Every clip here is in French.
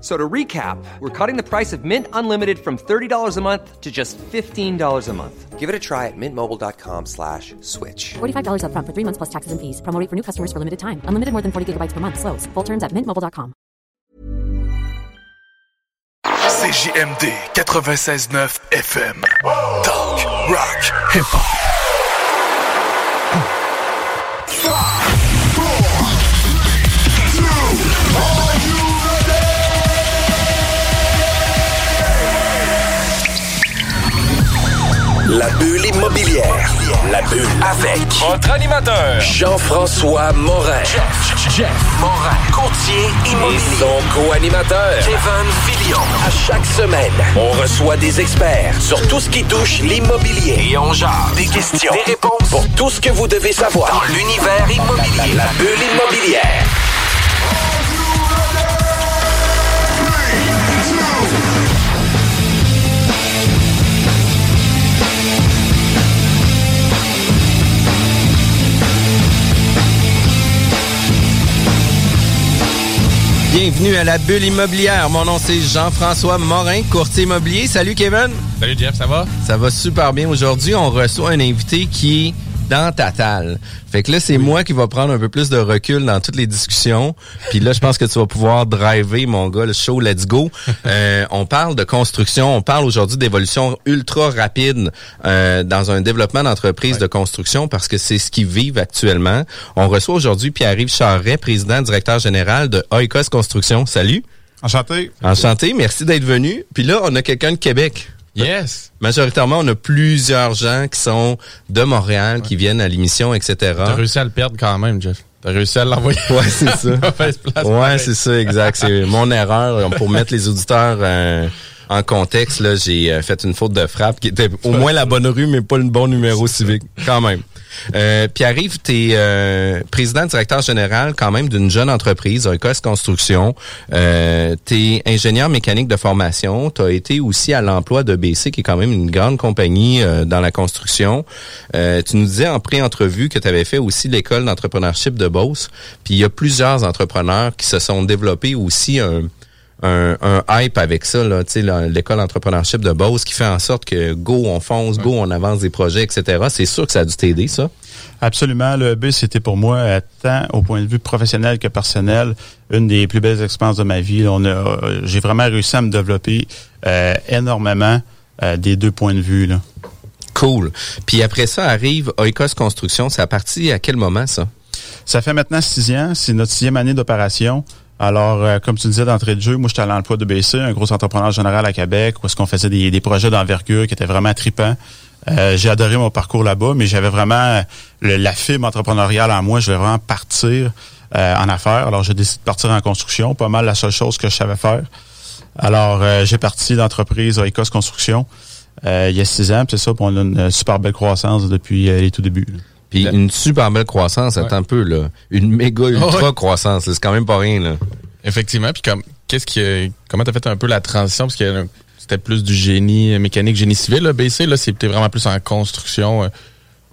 So to recap, we're cutting the price of Mint Unlimited from $30 a month to just $15 a month. Give it a try at mintmobile.com slash switch. $45 upfront for three months plus taxes and fees. Promo for new customers for limited time. Unlimited more than 40 gigabytes per month. Slows. Full terms at mintmobile.com. CJMD 96.9 FM. Talk, rock, hip-hop. La bulle immobilière. La bulle avec Votre animateur, Jean-François Morin. Jeff, Jeff Morin. Courtier immobilier. Et son co-animateur. Kevin Filion. À chaque semaine, on reçoit des experts sur tout ce qui touche l'immobilier. Et on jase. Des questions. Des réponses. Pour tout ce que vous devez savoir. Dans l'univers immobilier. La bulle immobilière. Bienvenue à la bulle immobilière. Mon nom c'est Jean-François Morin, courtier immobilier. Salut Kevin. Salut Jeff, ça va? Ça va super bien. Aujourd'hui, on reçoit un invité qui dans Tatal. Fait que là, c'est moi qui va prendre un peu plus de recul dans toutes les discussions. Puis là, je pense que tu vas pouvoir driver, mon gars, le show Let's Go. Euh, on parle de construction. On parle aujourd'hui d'évolution ultra rapide euh, dans un développement d'entreprise de construction parce que c'est ce qu'ils vivent actuellement. On reçoit aujourd'hui Pierre-Yves Charret, président, directeur général de Oikos Construction. Salut. Enchanté. Enchanté. Merci d'être venu. Puis là, on a quelqu'un de Québec. Yes. Majoritairement, on a plusieurs gens qui sont de Montréal, qui viennent à l'émission, etc. T'as réussi à le perdre quand même, Jeff. T'as réussi à l'envoyer. Ouais, c'est ça. Place. ouais, c'est ça, exact. C'est mon erreur. Pour mettre les auditeurs euh, en contexte, là, j'ai euh, fait une faute de frappe qui était au moins la bonne rue, mais pas le bon numéro civique, quand même. Euh, Pierre-Yves, tu es euh, président directeur général quand même d'une jeune entreprise, Oikos Construction. Euh, tu es ingénieur mécanique de formation. Tu as été aussi à l'emploi de BC, qui est quand même une grande compagnie euh, dans la construction. Euh, tu nous disais en pré-entrevue que tu avais fait aussi l'école d'entrepreneurship de Beauce. Puis il y a plusieurs entrepreneurs qui se sont développés aussi un un, un hype avec ça, là, tu sais, là, l'école d'entrepreneurship de Beauce qui fait en sorte que go, on fonce, go, on avance des projets, etc. C'est sûr que ça a dû t'aider, ça. Absolument. Le B, c'était pour moi, tant au point de vue professionnel que personnel, une des plus belles expériences de ma vie. On a, j'ai vraiment réussi à me développer euh, énormément euh, des deux points de vue. Là. Cool. Puis après ça arrive Oikos Construction. C'est à partir à quel moment, ça? Ça fait maintenant six ans. C'est notre sixième année d'opération. Alors, euh, comme tu disais d'entrée de jeu, moi, j'étais à l'emploi de BC, un gros entrepreneur général à Québec, où est-ce qu'on faisait des, projets d'envergure qui étaient vraiment tripants. Euh, j'ai adoré mon parcours là-bas, mais j'avais vraiment la fibre entrepreneuriale en moi. Je voulais vraiment partir euh, en affaires. Alors, j'ai décidé de partir en construction. Pas mal la seule chose que je savais faire. Alors, j'ai parti d'entreprise Oikos Construction il y a six ans. C'est ça, puis on a une super belle croissance depuis les tout débuts. Puis une super belle croissance, attends un peu, là. Une méga ultra Ouais. croissance. C'est quand même pas rien, là. Effectivement. Puis comme, qu'est-ce qui, comment t'as fait un peu la transition? Parce que c'était plus du génie mécanique, génie civil, là, BC. Là, c'était vraiment plus en construction.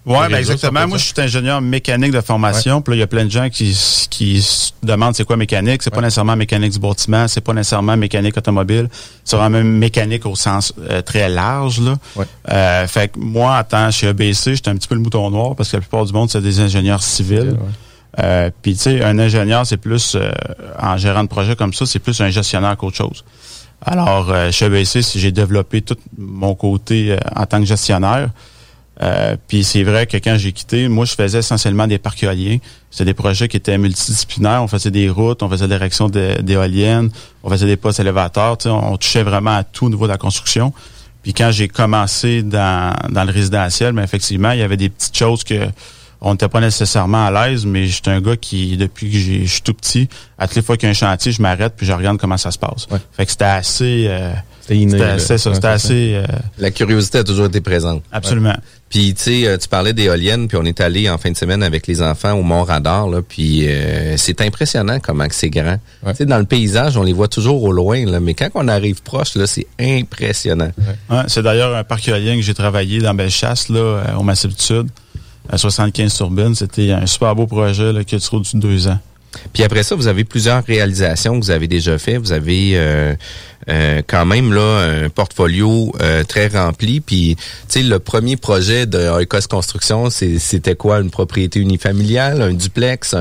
Oui, ben exactement. Moi, je suis ingénieur mécanique de formation. Puis là, il y a plein de gens qui, qui se demandent c'est quoi mécanique. C'est pas nécessairement mécanique du bâtiment, c'est pas nécessairement mécanique automobile. C'est vraiment mécanique au sens euh, très large. Là. Euh, fait que moi, en tant chez EBC, j'étais un petit peu le mouton noir parce que la plupart du monde, c'est des ingénieurs civils. Euh, Puis tu sais, un ingénieur, c'est plus euh, en gérant de projet comme ça, c'est plus un gestionnaire qu'autre chose. Alors, euh, chez EBC, j'ai développé tout mon côté euh, en tant que gestionnaire, Euh, puis c'est vrai que quand j'ai quitté, moi, je faisais essentiellement des parcs éoliens. C'était des projets qui étaient multidisciplinaires. On faisait des routes, on faisait des réactions d'éoliennes, on faisait des postes élévateurs. On, on touchait vraiment à tout au niveau de la construction. Puis quand j'ai commencé dans, dans le résidentiel, mais effectivement, il y avait des petites choses que on n'était pas nécessairement à l'aise, mais j'étais un gars qui, depuis que je suis tout petit, à toutes les fois qu'il y a un chantier, je m'arrête puis je regarde comment ça se passe. Fait que c'était assez... Euh, c'était assez, ça, c'était assez... Euh, La curiosité a toujours été présente. Absolument. Puis tu sais, euh, tu parlais d'éoliennes, puis on est allé en fin de semaine avec les enfants au Mont Radar, là, puis c'est impressionnant comment c'est grand. Tu sais, dans le paysage, on les voit toujours au loin, là, mais quand on arrive proche, là, c'est impressionnant. Ouais. c'est d'ailleurs un parc éolien que j'ai travaillé dans Bellechasse, là, au Massif du Sud à 75 turbines. C'était un super beau projet là, qui a duré deux ans. Puis après ça, vous avez plusieurs réalisations que vous avez déjà fait. Vous avez euh, euh, quand même là un portfolio euh, très rempli. Puis, tu sais, le premier projet de Oikos Construction, c'était quoi? Une propriété unifamiliale, un duplex,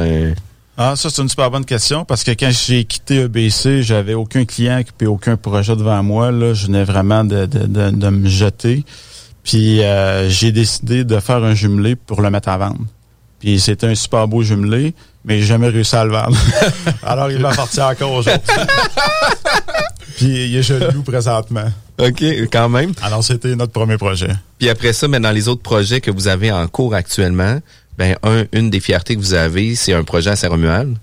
ah, ça, c'est une super bonne question parce que quand j'ai quitté EBC, j'avais aucun client et aucun projet devant moi. Là, je venais vraiment de, de, de, de me jeter. Puis j'ai décidé de faire un jumelé pour le mettre à vendre. Puis c'était un super beau jumelé, mais j'ai jamais réussi à le vendre. Alors il va partir encore aujourd'hui. Puis il est jaloux présentement. OK, quand même. Alors c'était notre premier projet. Puis après ça, mais dans les autres projets que vous avez en cours actuellement, ben un, une des fiertés que vous avez, c'est un projet à Saint-Romuald.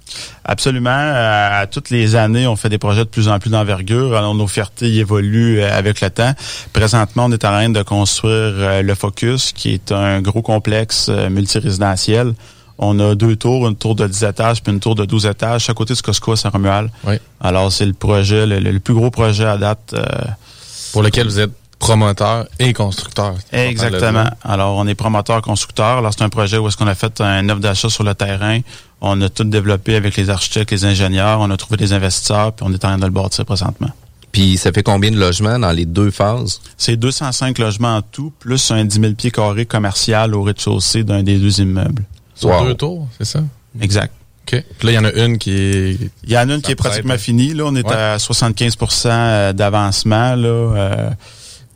Absolument. À, toutes les années, on fait des projets de plus en plus d'envergure. Alors, nos fiertés évoluent euh, avec le temps. Présentement, on est en train de construire euh, le Focus, qui est un gros complexe euh, multirésidentiel. On a deux tours, une tour de 10 étages puis une tour de 12 étages, à côté de Costco à Saint-Romuald. Oui. Alors, c'est le projet, le, plus gros projet à date. pour lequel vous êtes promoteur et constructeur. Exactement. Alors, on est promoteur, constructeur. Alors, c'est un projet où est-ce qu'on a fait un offre d'achat sur le terrain. On a tout développé avec les architectes, les ingénieurs. On a trouvé des investisseurs, puis on est en train de le bâtir présentement. Puis, ça fait combien de logements dans les deux phases? C'est 205 logements en tout, plus un 10 000 pieds carrés commercial au rez-de-chaussée d'un des deux immeubles. Sur deux tours, c'est ça? Exact. OK. Puis là, il y en a une qui est... Il y en a une qui est pratiquement finie. Là, on est à 75% d'avancement. Là. Euh,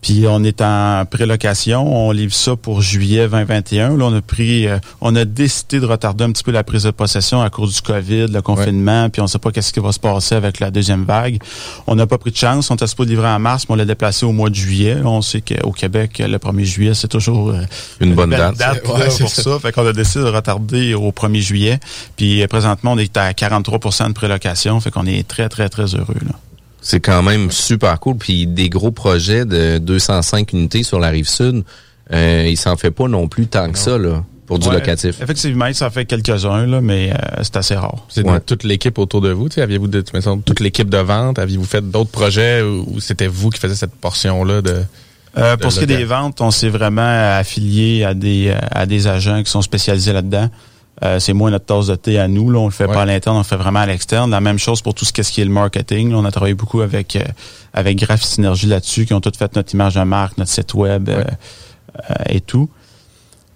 puis on est en prélocation, on livre ça pour juillet 2021. Là, on a pris, euh, on a décidé de retarder un petit peu la prise de possession à cause du COVID, le confinement, puis on ne sait pas qu'est-ce qui va se passer avec la deuxième vague. On n'a pas pris de chance, on était supposé livrer en mars, mais on l'a déplacé au mois de juillet. on sait qu'au Québec, le 1er juillet, c'est toujours euh, une, bonne date, date pour ça. Fait qu'on a décidé de retarder au 1er juillet. Puis euh, présentement, on est à 43% de prélocation, fait qu'on est très, très, très heureux. Là. C'est quand même super cool. Puis des gros projets de 205 unités sur la rive sud, euh, il s'en fait pas non plus tant que ça là pour du locatif. Effectivement, il s'en fait quelques-uns là, mais euh, c'est assez rare. C'est toute l'équipe autour de vous. Aviez-vous de, toute l'équipe de vente? Aviez-vous fait d'autres projets ou c'était vous qui faisiez cette portion là de euh, pour ce qui est des ventes, on s'est vraiment affilié à des à des agents qui sont spécialisés là-dedans. Euh, c'est moins notre tasse de thé à nous. Là. On le fait pas à l'interne, on le fait vraiment à l'externe. La même chose pour tout ce qui est le marketing. on a travaillé beaucoup avec euh, avec Graph Synergie là-dessus, qui ont tout fait notre image de marque, notre site web euh, et tout.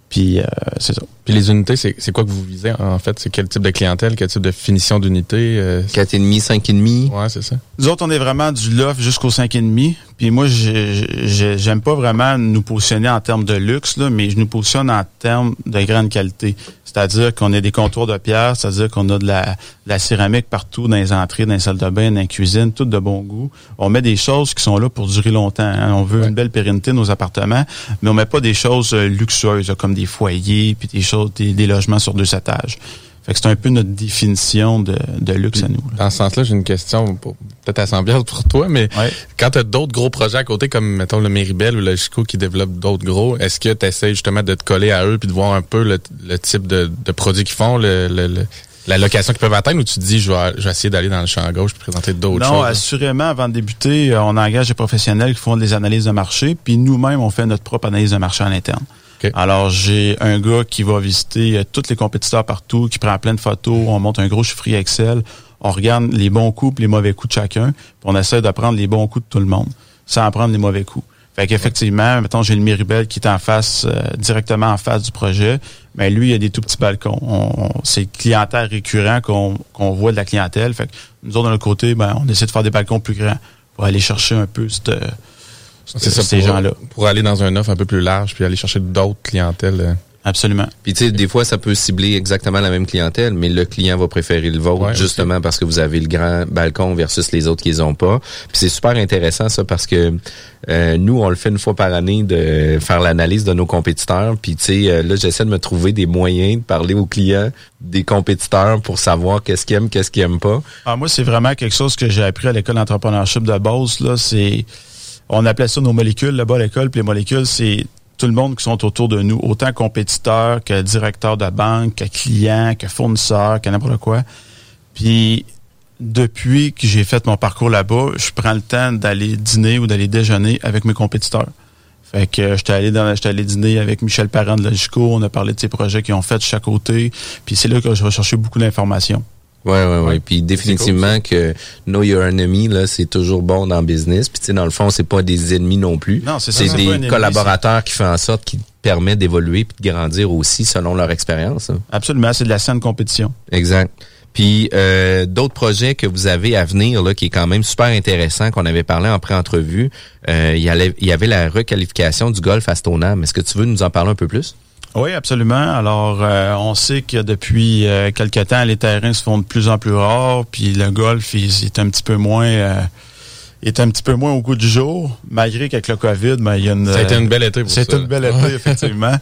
Puis euh, c'est ça. Puis les unités, c'est quoi que vous visez en fait? C'est quel type de clientèle, quel type de finition d'unité? Euh, 4,5, 5,5? Ouais, c'est ça. Nous autres, on est vraiment du loft jusqu'au 5,5. Puis moi, j'aime pas vraiment nous positionner en termes de luxe, là, mais je nous positionne en termes de grande qualité. C'est-à-dire qu'on a des contours de pierre, c'est-à-dire qu'on a de la, la, céramique partout dans les entrées, dans les salles de bain, dans les cuisines, tout de bon goût. On met des choses qui sont là pour durer longtemps. Hein. On veut une belle pérennité nos appartements, mais on met pas des choses euh, luxueuses comme des foyers puis des choses, des, logements sur deux étages. Fait que c'est un peu notre définition de, de luxe à nous. Dans ce sens-là, j'ai une question peut-être assez bien pour toi, mais quand tu as d'autres gros projets à côté, comme mettons le Méribel ou le Chico qui développent d'autres gros, est-ce que tu essaies justement de te coller à eux puis de voir un peu le, type de, de produits qu'ils font, le, la location qu'ils peuvent atteindre ou tu te dis je vais, essayer d'aller dans le champ à gauche et présenter d'autres choses? Non, assurément, avant de débuter, euh, on engage des professionnels qui font des analyses de marché, puis nous-mêmes, on fait notre propre analyse de marché en Alors, j'ai un gars qui va visiter euh, tous les compétiteurs partout, qui prend plein de photos, on monte un gros chiffrier Excel, on regarde les bons coups les mauvais coups de chacun, puis on essaie de prendre les bons coups de tout le monde, sans prendre les mauvais coups. Fait qu'effectivement, mettons, j'ai le Miribel qui est en face, euh, directement en face du projet, mais lui, il a des tout petits balcons. On, c'est clientèle récurrent qu'on, qu'on voit de la clientèle. Fait que nous autres, de notre côté, ben, on essaie de faire des balcons plus grands pour aller chercher un peu cette, C'est ça, ces pour- gens-là. Pour aller dans un offre un peu plus large, puis aller chercher d'autres clientèles. euh. Absolument. Puis tu sais, des fois, ça peut cibler exactement la même clientèle, mais le client va préférer le vôtre Ouais, justement parce que vous avez le grand balcon versus les autres qui les ont pas. Puis c'est super intéressant ça parce que euh, nous, on le fait une fois par année de faire l'analyse de nos compétiteurs. Puis tu sais, euh, là, j'essaie de me trouver des moyens de parler aux clients des compétiteurs pour savoir qu'est-ce qu'ils aiment, qu'est-ce qu'ils aiment pas. Ah, moi, c'est vraiment quelque chose que j'ai appris à l'école d'entrepreneurship de base. Là, c'est, on appelait ça nos molécules là-bas à l'école. Puis les molécules, c'est tout le monde qui sont autour de nous, autant compétiteurs que directeurs de banque, que clients, que fournisseurs, que n'importe quoi. Puis depuis que j'ai fait mon parcours là-bas, je prends le temps d'aller dîner ou d'aller déjeuner avec mes compétiteurs. Fait que euh, j'étais allé allé dîner avec Michel Parent de Logico, on a parlé de ces projets qu'ils ont fait de chaque côté, puis c'est là que je recherchais beaucoup d'informations. Ouais, ouais, ouais. Puis définitivement que know your enemy, là, c'est toujours bon dans le business. Puis tu sais, dans le fond, c'est pas des ennemis non plus. Non, c'est ça, C'est des ennemi, collaborateurs qui font en sorte qu'ils te permettent d'évoluer puis de grandir aussi selon leur expérience. hein. Absolument, c'est de la saine compétition. Exact. Puis euh, d'autres projets que vous avez à venir là, qui est quand même super intéressant, qu'on avait parlé en pré-entrevue, euh, il y allait- il y avait la requalification du golf à Stoneham. Est-ce que tu veux nous en parler un peu plus? Oui, absolument. Alors, euh, on sait que depuis euh, quelque temps, les terrains se font de plus en plus rares, puis le golf il, il est un petit peu moins euh, est un petit peu moins au goût du jour, malgré qu'avec le COVID, ben, il y a une... Ça a été une belle été pour C'est ça. une belle été, effectivement.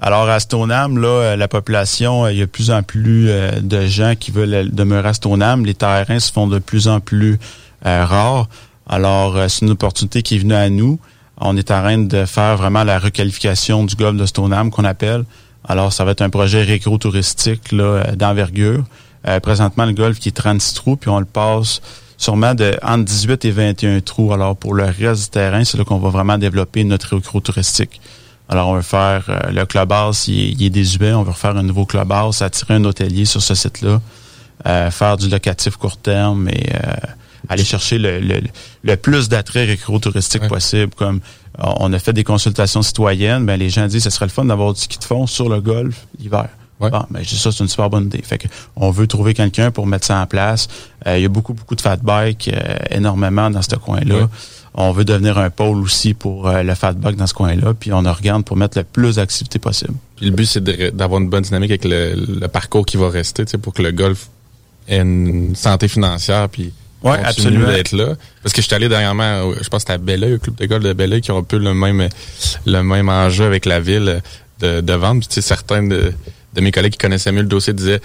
Alors, à Stoneham, là, euh, la population, euh, il y a de plus en plus euh, de gens qui veulent demeurer à Stoneham. Les terrains se font de plus en plus rares. Alors, c'est une opportunité qui est venue à nous. On est en train de faire vraiment la requalification du golfe de Stoneham qu'on appelle. Alors, ça va être un projet récro-touristique euh, d'envergure. Euh, présentement, le golf qui est 36 trous, puis on le passe sûrement de entre 18 et 21 trous. Alors, pour le reste du terrain, c'est là qu'on va vraiment développer notre récro-touristique. Alors, on va faire euh, le clubhouse, il, il est désuet. On va refaire un nouveau clubhouse, attirer un hôtelier sur ce site-là, euh, faire du locatif court terme et aller chercher le, le, le plus d'attraits récro-touristiques possible. Comme euh, on a fait des consultations citoyennes, ben, les gens disent que ce serait le fun d'avoir du ski de fond sur le golf l'hiver. Bon, ben, je dis ça, c'est une super bonne idée. Fait que on veut trouver quelqu'un pour mettre ça en place. Euh, il y a beaucoup, beaucoup de fat bike, euh, énormément dans ce coin-là. Ouais. On veut devenir un pôle aussi pour euh, le fat bike dans ce coin-là. Puis on regarde pour mettre le plus d'activités possible. Puis le but, c'est d'avoir une bonne dynamique avec le, le parcours qui va rester, tu sais, pour que le golf ait une santé financière, puis Ouais, continue absolument. d'être là. Parce que je suis allé dernièrement, je pense que c'était à Belleuil, au club de golf de Belleuil, qui ont un peu le même, le même enjeu avec la ville de, de vendre. Puis, tu sais, certains de, de mes collègues qui connaissaient mieux le dossier disaient,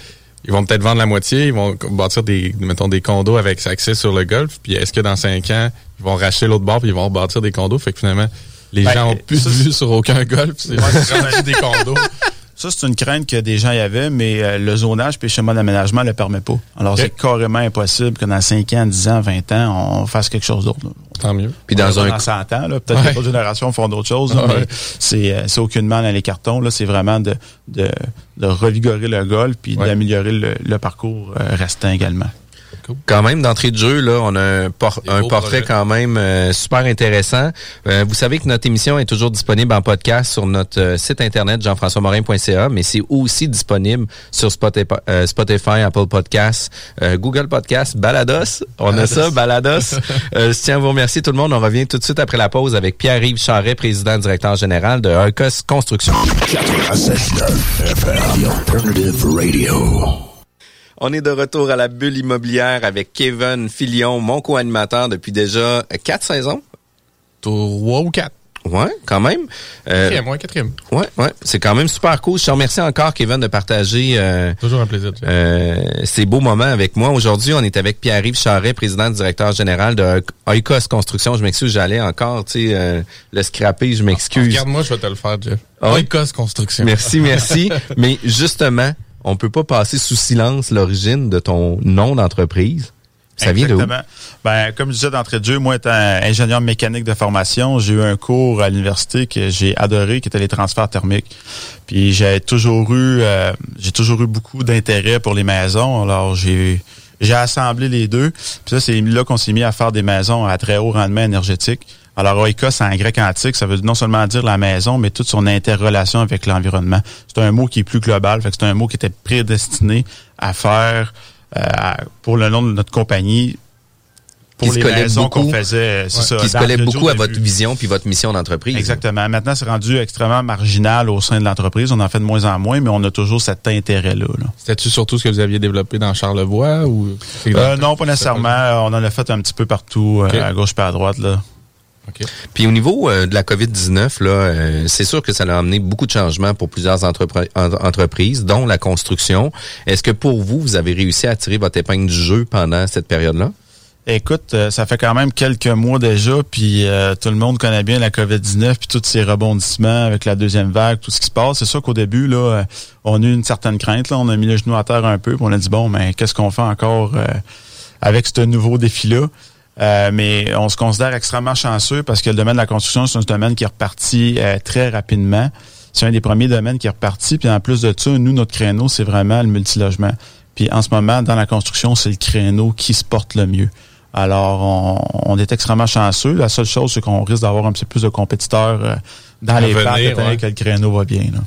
ils vont peut-être vendre la moitié, ils vont bâtir des, mettons, des condos avec accès sur le golf. Puis est-ce que dans cinq ans, ils vont racheter l'autre bord puis ils vont bâtir des condos? Fait que finalement, les Ben, gens ont plus de vue sur aucun golf. C'est des condos. Ça, c'est une crainte que des gens y avaient, mais euh, le zonage puis le schéma d'aménagement ne le permet pas. Alors, c'est carrément impossible que dans 5 ans, 10 ans, 20 ans, on fasse quelque chose d'autre. là. Tant mieux. Puis dans un Dans 100 ans, là, peut-être Ouais. que d'autres générations font d'autres choses, là, Ouais. mais c'est, euh, c'est aucunement dans les cartons. Là, c'est vraiment de, de, de revigorer le golf puis Ouais. d'améliorer le, le parcours euh, restant également. Quand même, d'entrée de jeu, là, on a un, por- portrait projets. quand même euh, super intéressant. Euh, vous savez que notre émission est toujours disponible en podcast sur notre euh, site internet jean-françois-morin.ca, mais c'est aussi disponible sur Spotify, euh, Spotify, Apple Podcasts, euh, Google Podcasts, Balados. On a ça, Balados. Euh, je tiens à vous remercier tout le monde. On revient tout de suite après la pause avec Pierre-Yves Charret, président directeur général de Arcos Construction. 96.9 FM, Alternative Radio. On est de retour à la bulle immobilière avec Kevin Filion, mon co-animateur depuis déjà euh, quatre saisons. Trois ou quatre. Ouais, quand même. Euh, Quatrième, ouais, quatrième. ouais, ouais, c'est quand même super cool. Je te remercie encore, Kevin, de partager euh, Toujours un plaisir. Euh, ces beaux moments avec moi. Aujourd'hui, on est avec Pierre-Yves Charret, président directeur général de Oikos Construction. Je m'excuse, j'allais encore, tu sais, euh, le scraper, je m'excuse. Regarde-moi, je vais te le faire, Jeff. Ah? Oikos Construction. Merci, merci. Mais justement, on peut pas passer sous silence l'origine de ton nom d'entreprise. Ça vient. Ben, comme je disais d'entrée de jeu, moi, étant ingénieur mécanique de formation, j'ai eu un cours à l'université que j'ai adoré, qui était les transferts thermiques. Puis j'ai toujours eu, euh, j'ai toujours eu beaucoup d'intérêt pour les maisons. Alors j'ai j'ai assemblé les deux. Puis ça, c'est là qu'on s'est mis à faire des maisons à très haut rendement énergétique. Alors, oikos, c'est en grec antique, ça veut non seulement dire la maison, mais toute son interrelation avec l'environnement. C'est un mot qui est plus global, fait que c'est un mot qui était prédestiné à faire, euh, à- pour le nom de notre compagnie, pour qui se les collait raisons beaucoup, qu'on faisait, c'est ça. qui se collait beaucoup au à votre vision puis votre mission d'entreprise. Exactement. Maintenant, c'est rendu extrêmement marginal au sein de l'entreprise. On en fait de moins en moins, mais on a toujours cet intérêt-là. là. C'était-tu surtout ce que vous aviez développé dans Charlevoix ou Euh, non, pas nécessairement. On en a fait un petit peu partout, euh, à gauche et à droite. Là. Puis au niveau euh, de la COVID-19, là, euh, c'est sûr que ça a amené beaucoup de changements pour plusieurs entrepre- entreprises, dont la construction. Est-ce que pour vous, vous avez réussi à tirer votre épingle du jeu pendant cette période-là? Écoute, euh, ça fait quand même quelques mois déjà, puis euh, tout le monde connaît bien la COVID-19, puis tous ces rebondissements avec la deuxième vague, tout ce qui se passe. C'est sûr qu'au début, là, euh, on a eu une certaine crainte. Là, on a mis le genou à terre un peu, puis on a dit bon, mais qu'est-ce qu'on fait encore euh, avec ce nouveau défi-là? Euh, Mais on se considère extrêmement chanceux parce que le domaine de la construction, c'est un domaine qui est reparti euh, très rapidement. C'est un des premiers domaines qui est reparti. Puis en plus de ça, nous, notre créneau, c'est vraiment le multilogement. Puis en ce moment, dans la construction, c'est le créneau qui se porte le mieux. Alors, on, on est extrêmement chanceux. La seule chose, c'est qu'on risque d'avoir un petit peu plus de compétiteurs euh, dans À les venir, ouais. que le créneau va bien. Là.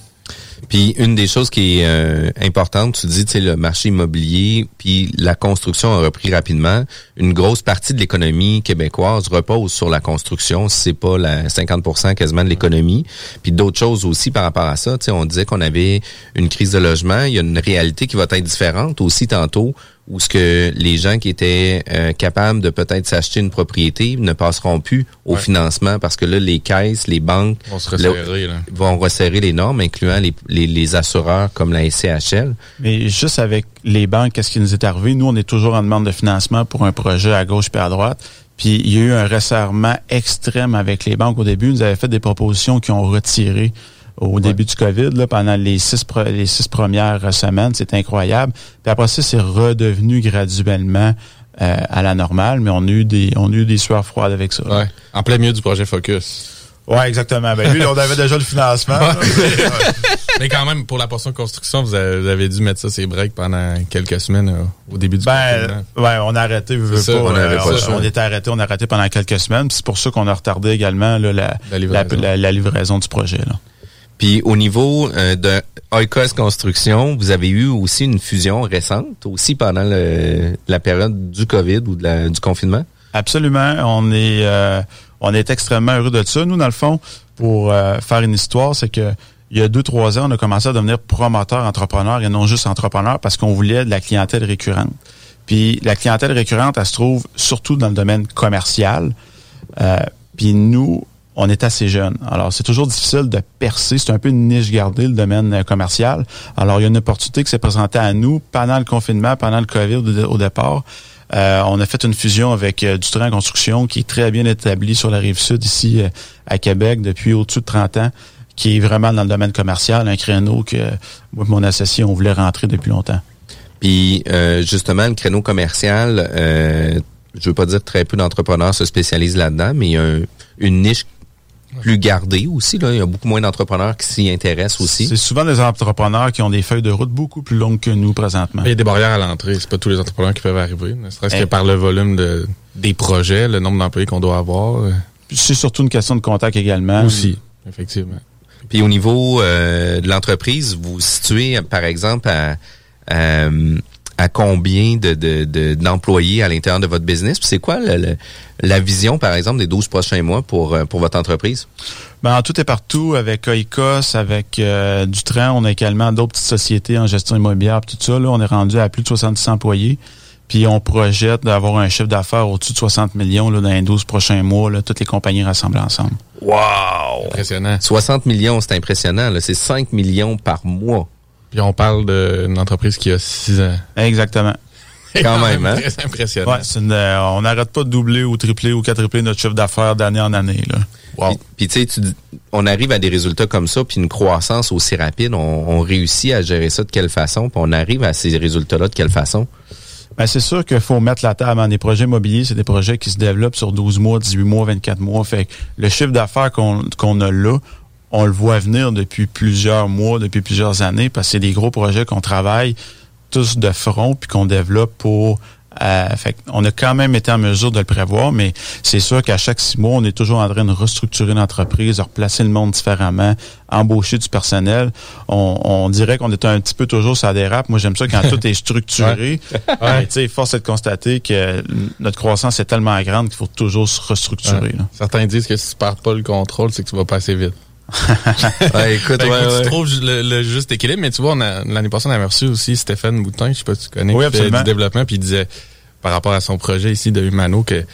Puis une des choses qui est euh, importante, tu dis, tu le marché immobilier, puis la construction a repris rapidement. Une grosse partie de l'économie québécoise repose sur la construction, si c'est pas la 50% quasiment de l'économie. Puis d'autres choses aussi par rapport à ça. Tu sais, on disait qu'on avait une crise de logement. Il y a une réalité qui va être différente aussi tantôt, où ce que les gens qui étaient euh, capables de peut-être s'acheter une propriété ne passeront plus au Ouais. financement parce que là, les caisses, les banques On se là, resserrer, là. vont resserrer les normes, incluant les, les, les assureurs comme la SCHL. Mais juste avec les banques, qu'est-ce qui nous est arrivé? Nous, on est toujours en demande de financement pour un projet à gauche puis à droite. Puis il y a eu un resserrement extrême avec les banques au début. Ils nous avaient fait des propositions qui ont retiré au début du COVID, là, pendant les six, les six premières semaines. C'est incroyable. Puis après ça, c'est redevenu graduellement euh, à la normale, mais on a eu des, on a eu des sueurs froides avec ça. Ouais. En plein milieu du projet Focus. Ouais, exactement. Ben, lui, on avait déjà le financement. là. Mais quand même, pour la portion de construction, vous avez, vous avez dû mettre ça ses breaks pendant quelques semaines euh, au début du Ben, ouais, on a arrêté, C'est ça, pas, on euh, pas on, était arrêté, on a arrêté pendant quelques semaines. C'est pour ça qu'on a retardé également là, la, La livraison. la- la livraison du projet. Là. Puis au niveau euh, de Oikos Construction, vous avez eu aussi une fusion récente, aussi pendant le, la période du COVID ou de la- du confinement? Absolument. On est, euh, on est extrêmement heureux de ça. Nous, dans le fond, pour euh, faire une histoire, c'est que il y a deux, trois ans, on a commencé à devenir promoteur entrepreneur et non juste entrepreneur parce qu'on voulait de la clientèle récurrente. Puis la clientèle récurrente, elle se trouve surtout dans le domaine commercial. Euh, puis nous, on est assez jeunes. Alors, c'est toujours difficile de percer. C'est un peu une niche gardée, le domaine euh, commercial. Alors, il y a une opportunité qui s'est présentée à nous pendant le confinement, pendant le COVID au, départ. Euh, on a fait une fusion avec euh, Dutran Construction qui est très bien établi sur la rive sud ici à Québec depuis au-dessus de 30 ans, qui est vraiment dans le domaine commercial, un créneau que moi et mon associé, on voulait rentrer depuis longtemps. Puis justement, le créneau commercial, je veux pas dire très peu d'entrepreneurs se spécialisent là-dedans, mais il y a un- une niche plus gardée aussi. Là. Il y a beaucoup moins d'entrepreneurs qui s'y intéressent aussi. C'est souvent des entrepreneurs qui ont des feuilles de route beaucoup plus longues que nous présentement. Il y a des barrières à l'entrée. C'est pas tous les entrepreneurs qui peuvent arriver. Ne serait-ce que Eh. par le volume de, des projets, le nombre d'employés qu'on doit avoir. C'est surtout une question de contact également. Aussi, effectivement. Puis au niveau euh, de l'entreprise, vous vous situez, par exemple, à, à, à combien de, de, de- d'employés à l'intérieur de votre business? Puis c'est quoi le- le- la vision, par exemple, des 12 prochains mois pour, euh, pour votre entreprise? Ben, en tout et partout, avec Oikos, avec euh, Dutran, on a également d'autres petites sociétés en gestion immobilière, tout ça. Là, on est rendu à plus de 70 employés. Puis on projette d'avoir un chiffre d'affaires au-dessus de 60 millions là, dans les 12 prochains mois, là, toutes les compagnies rassemblées ensemble. Wow! Impressionnant. 60 millions, c'est impressionnant. Là. C'est 5 millions par mois. Puis on parle d'une entreprise qui a 6 ans. Exactement. Quand même, hein? Très impressionnant. Ouais, c'est une, euh, on n'arrête pas de doubler ou tripler ou quadrupler notre chiffre d'affaires d'année en année. Là. Puis, puis, tu sais, on arrive à des résultats comme ça, puis une croissance aussi rapide, on, on réussit à gérer ça de quelle façon, puis on arrive à ces résultats-là de quelle façon? Ben, c'est sûr qu'il faut mettre la table. Dans des projets immobiliers, c'est des projets qui se développent sur 12 mois, 18 mois, 24 mois. Fait que le chiffre d'affaires qu'on qu'on a là, on le voit venir depuis plusieurs mois, depuis plusieurs années, parce que c'est des gros projets qu'on travaille tous de front puis qu'on développe pour Euh, fait on a quand même été en mesure de le prévoir, mais c'est sûr qu'à chaque six mois, on est toujours en train de restructurer l'entreprise, de replacer le monde différemment, embaucher du personnel. On, dirait qu'on est un petit peu toujours sur des Moi, j'aime ça quand tout est structuré. ouais. sais, force est de constater que notre croissance est tellement grande qu'il faut toujours se restructurer. Certains disent que si tu perds pas le contrôle, c'est que tu vas passer vite. ouais, écoute, ben, ouais, tu trouves le, juste équilibre, mais tu vois, l'année passée, on a reçu aussi Stéphane Boutin, je sais pas si tu connais, oui, qui du développement, puis il disait par rapport à son projet ici de Humano que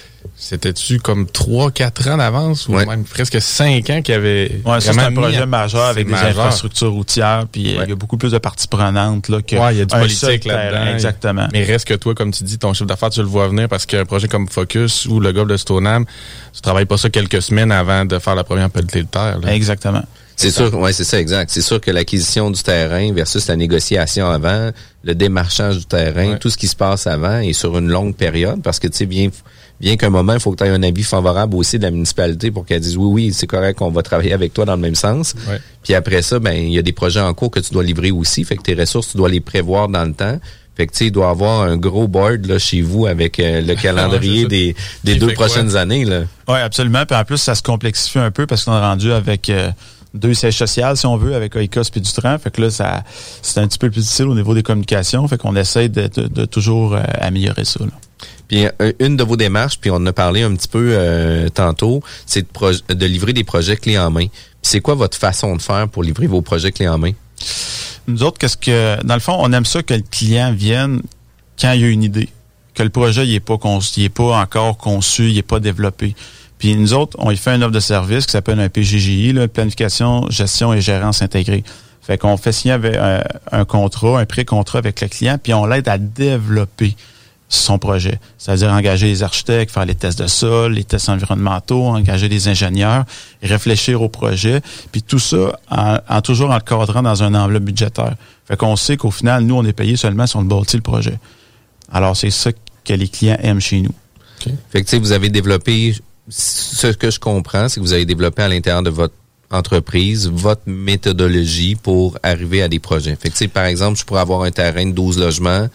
c'était-tu comme 3-4 ans d'avance ou même presque 5 ans qu'il y avait ouais, c'est un projet majeur avec des infrastructures routières puis il y a beaucoup plus de parties prenantes là que ouais, il y a du politique là-dedans. exactement. Mais reste que toi comme tu dis ton chiffre d'affaires tu le vois venir parce qu'un projet comme Focus ou le golf de Stoneham tu travailles pas ça quelques semaines avant de faire la première pelletée de terre exactement. C'est sûr, ouais, c'est ça, exact. C'est sûr que l'acquisition du terrain versus la négociation avant, le démarchage du terrain, tout ce qui se passe avant est sur une longue période parce que, tu sais, bien, bien qu'un moment, il faut que tu aies un avis favorable aussi de la municipalité pour qu'elle dise oui, oui, c'est correct, on va travailler avec toi dans le même sens. Puis après ça, ben, il y a des projets en cours que tu dois livrer aussi. Fait que tes ressources, tu dois les prévoir dans le temps. Fait que tu il doit avoir un gros board là chez vous avec euh, le calendrier des, des deux prochaines années là. Oui, absolument. Puis en plus, ça se complexifie un peu parce qu'on est rendu avec euh, deux sièges sociaux, si on veut, avec Oikos et Dutran. Fait que là, ça, c'est un petit peu plus difficile au niveau des communications. Fait qu'on essaie de, de, toujours euh, améliorer ça. Puis euh, une de vos démarches, puis on en a parlé un petit peu euh, tantôt, c'est de, de, livrer des projets clés en main. c'est quoi votre façon de faire pour livrer vos projets clés en main? Nous autres, qu'est-ce que dans le fond, on aime ça que le client vienne quand il a une idée, que le projet il est pas conçu, il pas encore conçu, il est pas développé. Puis nous autres, on y fait une offre de service qui s'appelle un PGGI, là, planification, gestion et gérance intégrée. Fait qu'on fait signer un, un contrat, un pré-contrat avec le client, puis on l'aide à développer son projet. C'est-à-dire engager les architectes, faire les tests de sol, les tests environnementaux, engager des ingénieurs, réfléchir au projet, puis tout ça en, en toujours encadrant dans un enveloppe budgétaire. Fait qu'on sait qu'au final, nous, on est payé seulement si on bâtit le projet. Alors, c'est ça que les clients aiment chez nous. Fait que, vous avez développé ce que je comprends, c'est que vous avez développé à l'intérieur de votre entreprise votre méthodologie pour arriver à des projets. Fait que, par exemple, je pourrais avoir un terrain de 12 logements,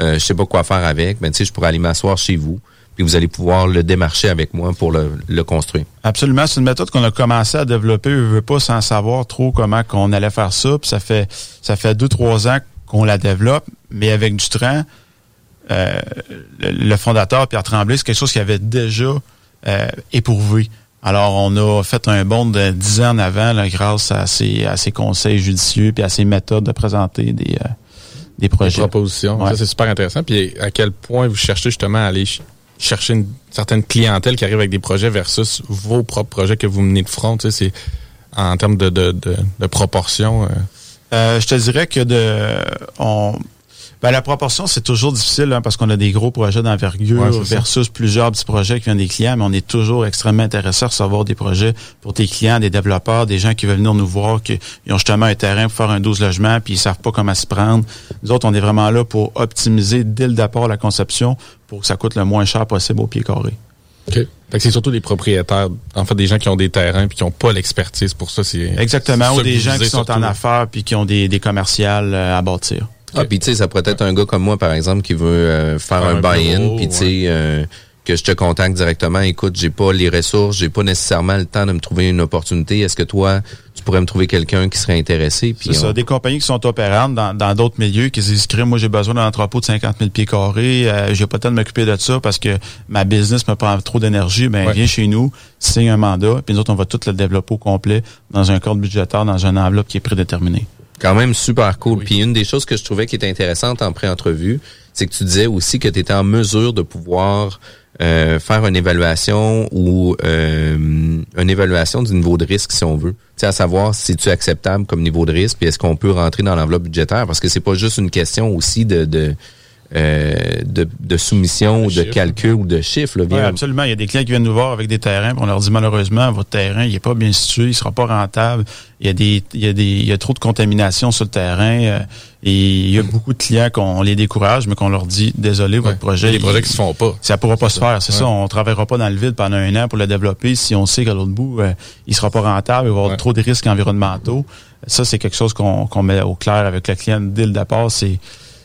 euh, je sais pas quoi faire avec, mais je pourrais aller m'asseoir chez vous, puis vous allez pouvoir le démarcher avec moi pour le, construire. Absolument, c'est une méthode qu'on a commencé à développer, je veux pas sans savoir trop comment qu'on allait faire ça, puis ça fait ça fait deux trois ans qu'on la développe, mais avec du train. Euh, le, fondateur Pierre Tremblay, c'est quelque chose qui avait déjà euh, éprouvé. Alors, on a fait un bond de dix ans en avant grâce à ses, à ses conseils judicieux puis à ses méthodes de présenter des, euh, des projets. Des propositions. Ça, c'est super intéressant. Puis à quel point vous cherchez justement à aller chercher une certaine clientèle qui arrive avec des projets versus vos propres projets que vous menez de front? Tu sais, c'est en termes de, de, de, de proportion. Euh. Euh, je te dirais que de on ben, la proportion, c'est toujours difficile hein, parce qu'on a des gros projets d'envergure versus plusieurs petits projets qui viennent des clients, mais on est toujours extrêmement intéressé à recevoir des projets pour tes clients, des développeurs, des gens qui veulent venir nous voir, qui ont justement un terrain pour faire un 12 logements, puis ils savent pas comment s'y prendre. Nous autres, on est vraiment là pour optimiser dès le départ la conception pour que ça coûte le moins cher possible au pied carré. OK. c'est surtout des propriétaires, en fait, des gens qui ont des terrains puis qui n'ont pas l'expertise pour ça. C'est Exactement, ou des gens qui sont en affaires puis qui ont des, des commerciales euh, à bâtir. Ah, puis tu sais, ça pourrait être un gars comme moi, par exemple, qui veut euh, faire un, buy-in, puis tu sais, euh, que je te contacte directement. Écoute, j'ai pas les ressources, j'ai pas nécessairement le temps de me trouver une opportunité. Est-ce que toi, tu pourrais me trouver quelqu'un qui serait intéressé? C'est ça, des compagnies qui sont opérantes dans d'autres milieux, qui disent, moi, j'ai besoin d'un entrepôt de 50 000 pieds carrés, euh, j'ai pas le temps de m'occuper de ça parce que ma business me prend trop d'énergie. Ben, viens chez nous, signe un mandat, puis nous autres, on va tout le développer au complet dans un cadre budgétaire, dans un enveloppe qui est prédéterminé. Quand même super cool. Puis une des choses que je trouvais qui était intéressante en pré-entrevue, c'est que tu disais aussi que tu étais en mesure de pouvoir euh, faire une évaluation ou euh, une évaluation du niveau de risque, si on veut. Tu sais, à savoir si tu es acceptable comme niveau de risque, puis est-ce qu'on peut rentrer dans l'enveloppe budgétaire, parce que c'est pas juste une question aussi de, de euh, de, de, soumission ou de calcul ou de chiffres. Oui, absolument. Il y a des clients qui viennent nous voir avec des terrains, on leur dit malheureusement, votre terrain, il est pas bien situé, il sera pas rentable. Il y a des, il y a des, il y a trop de contamination sur le terrain. Euh, et il y a beaucoup de clients qu'on les décourage, mais qu'on leur dit désolé, votre projet. Il y a des projets qui se font pas. Ça pourra pas se faire, c'est ça. On travaillera pas dans le vide pendant un an pour le développer si on sait qu'à l'autre bout, euh, il sera pas rentable, il va y avoir trop de risques environnementaux. Ça, c'est quelque chose qu'on met au clair avec le client dès le départ. C'est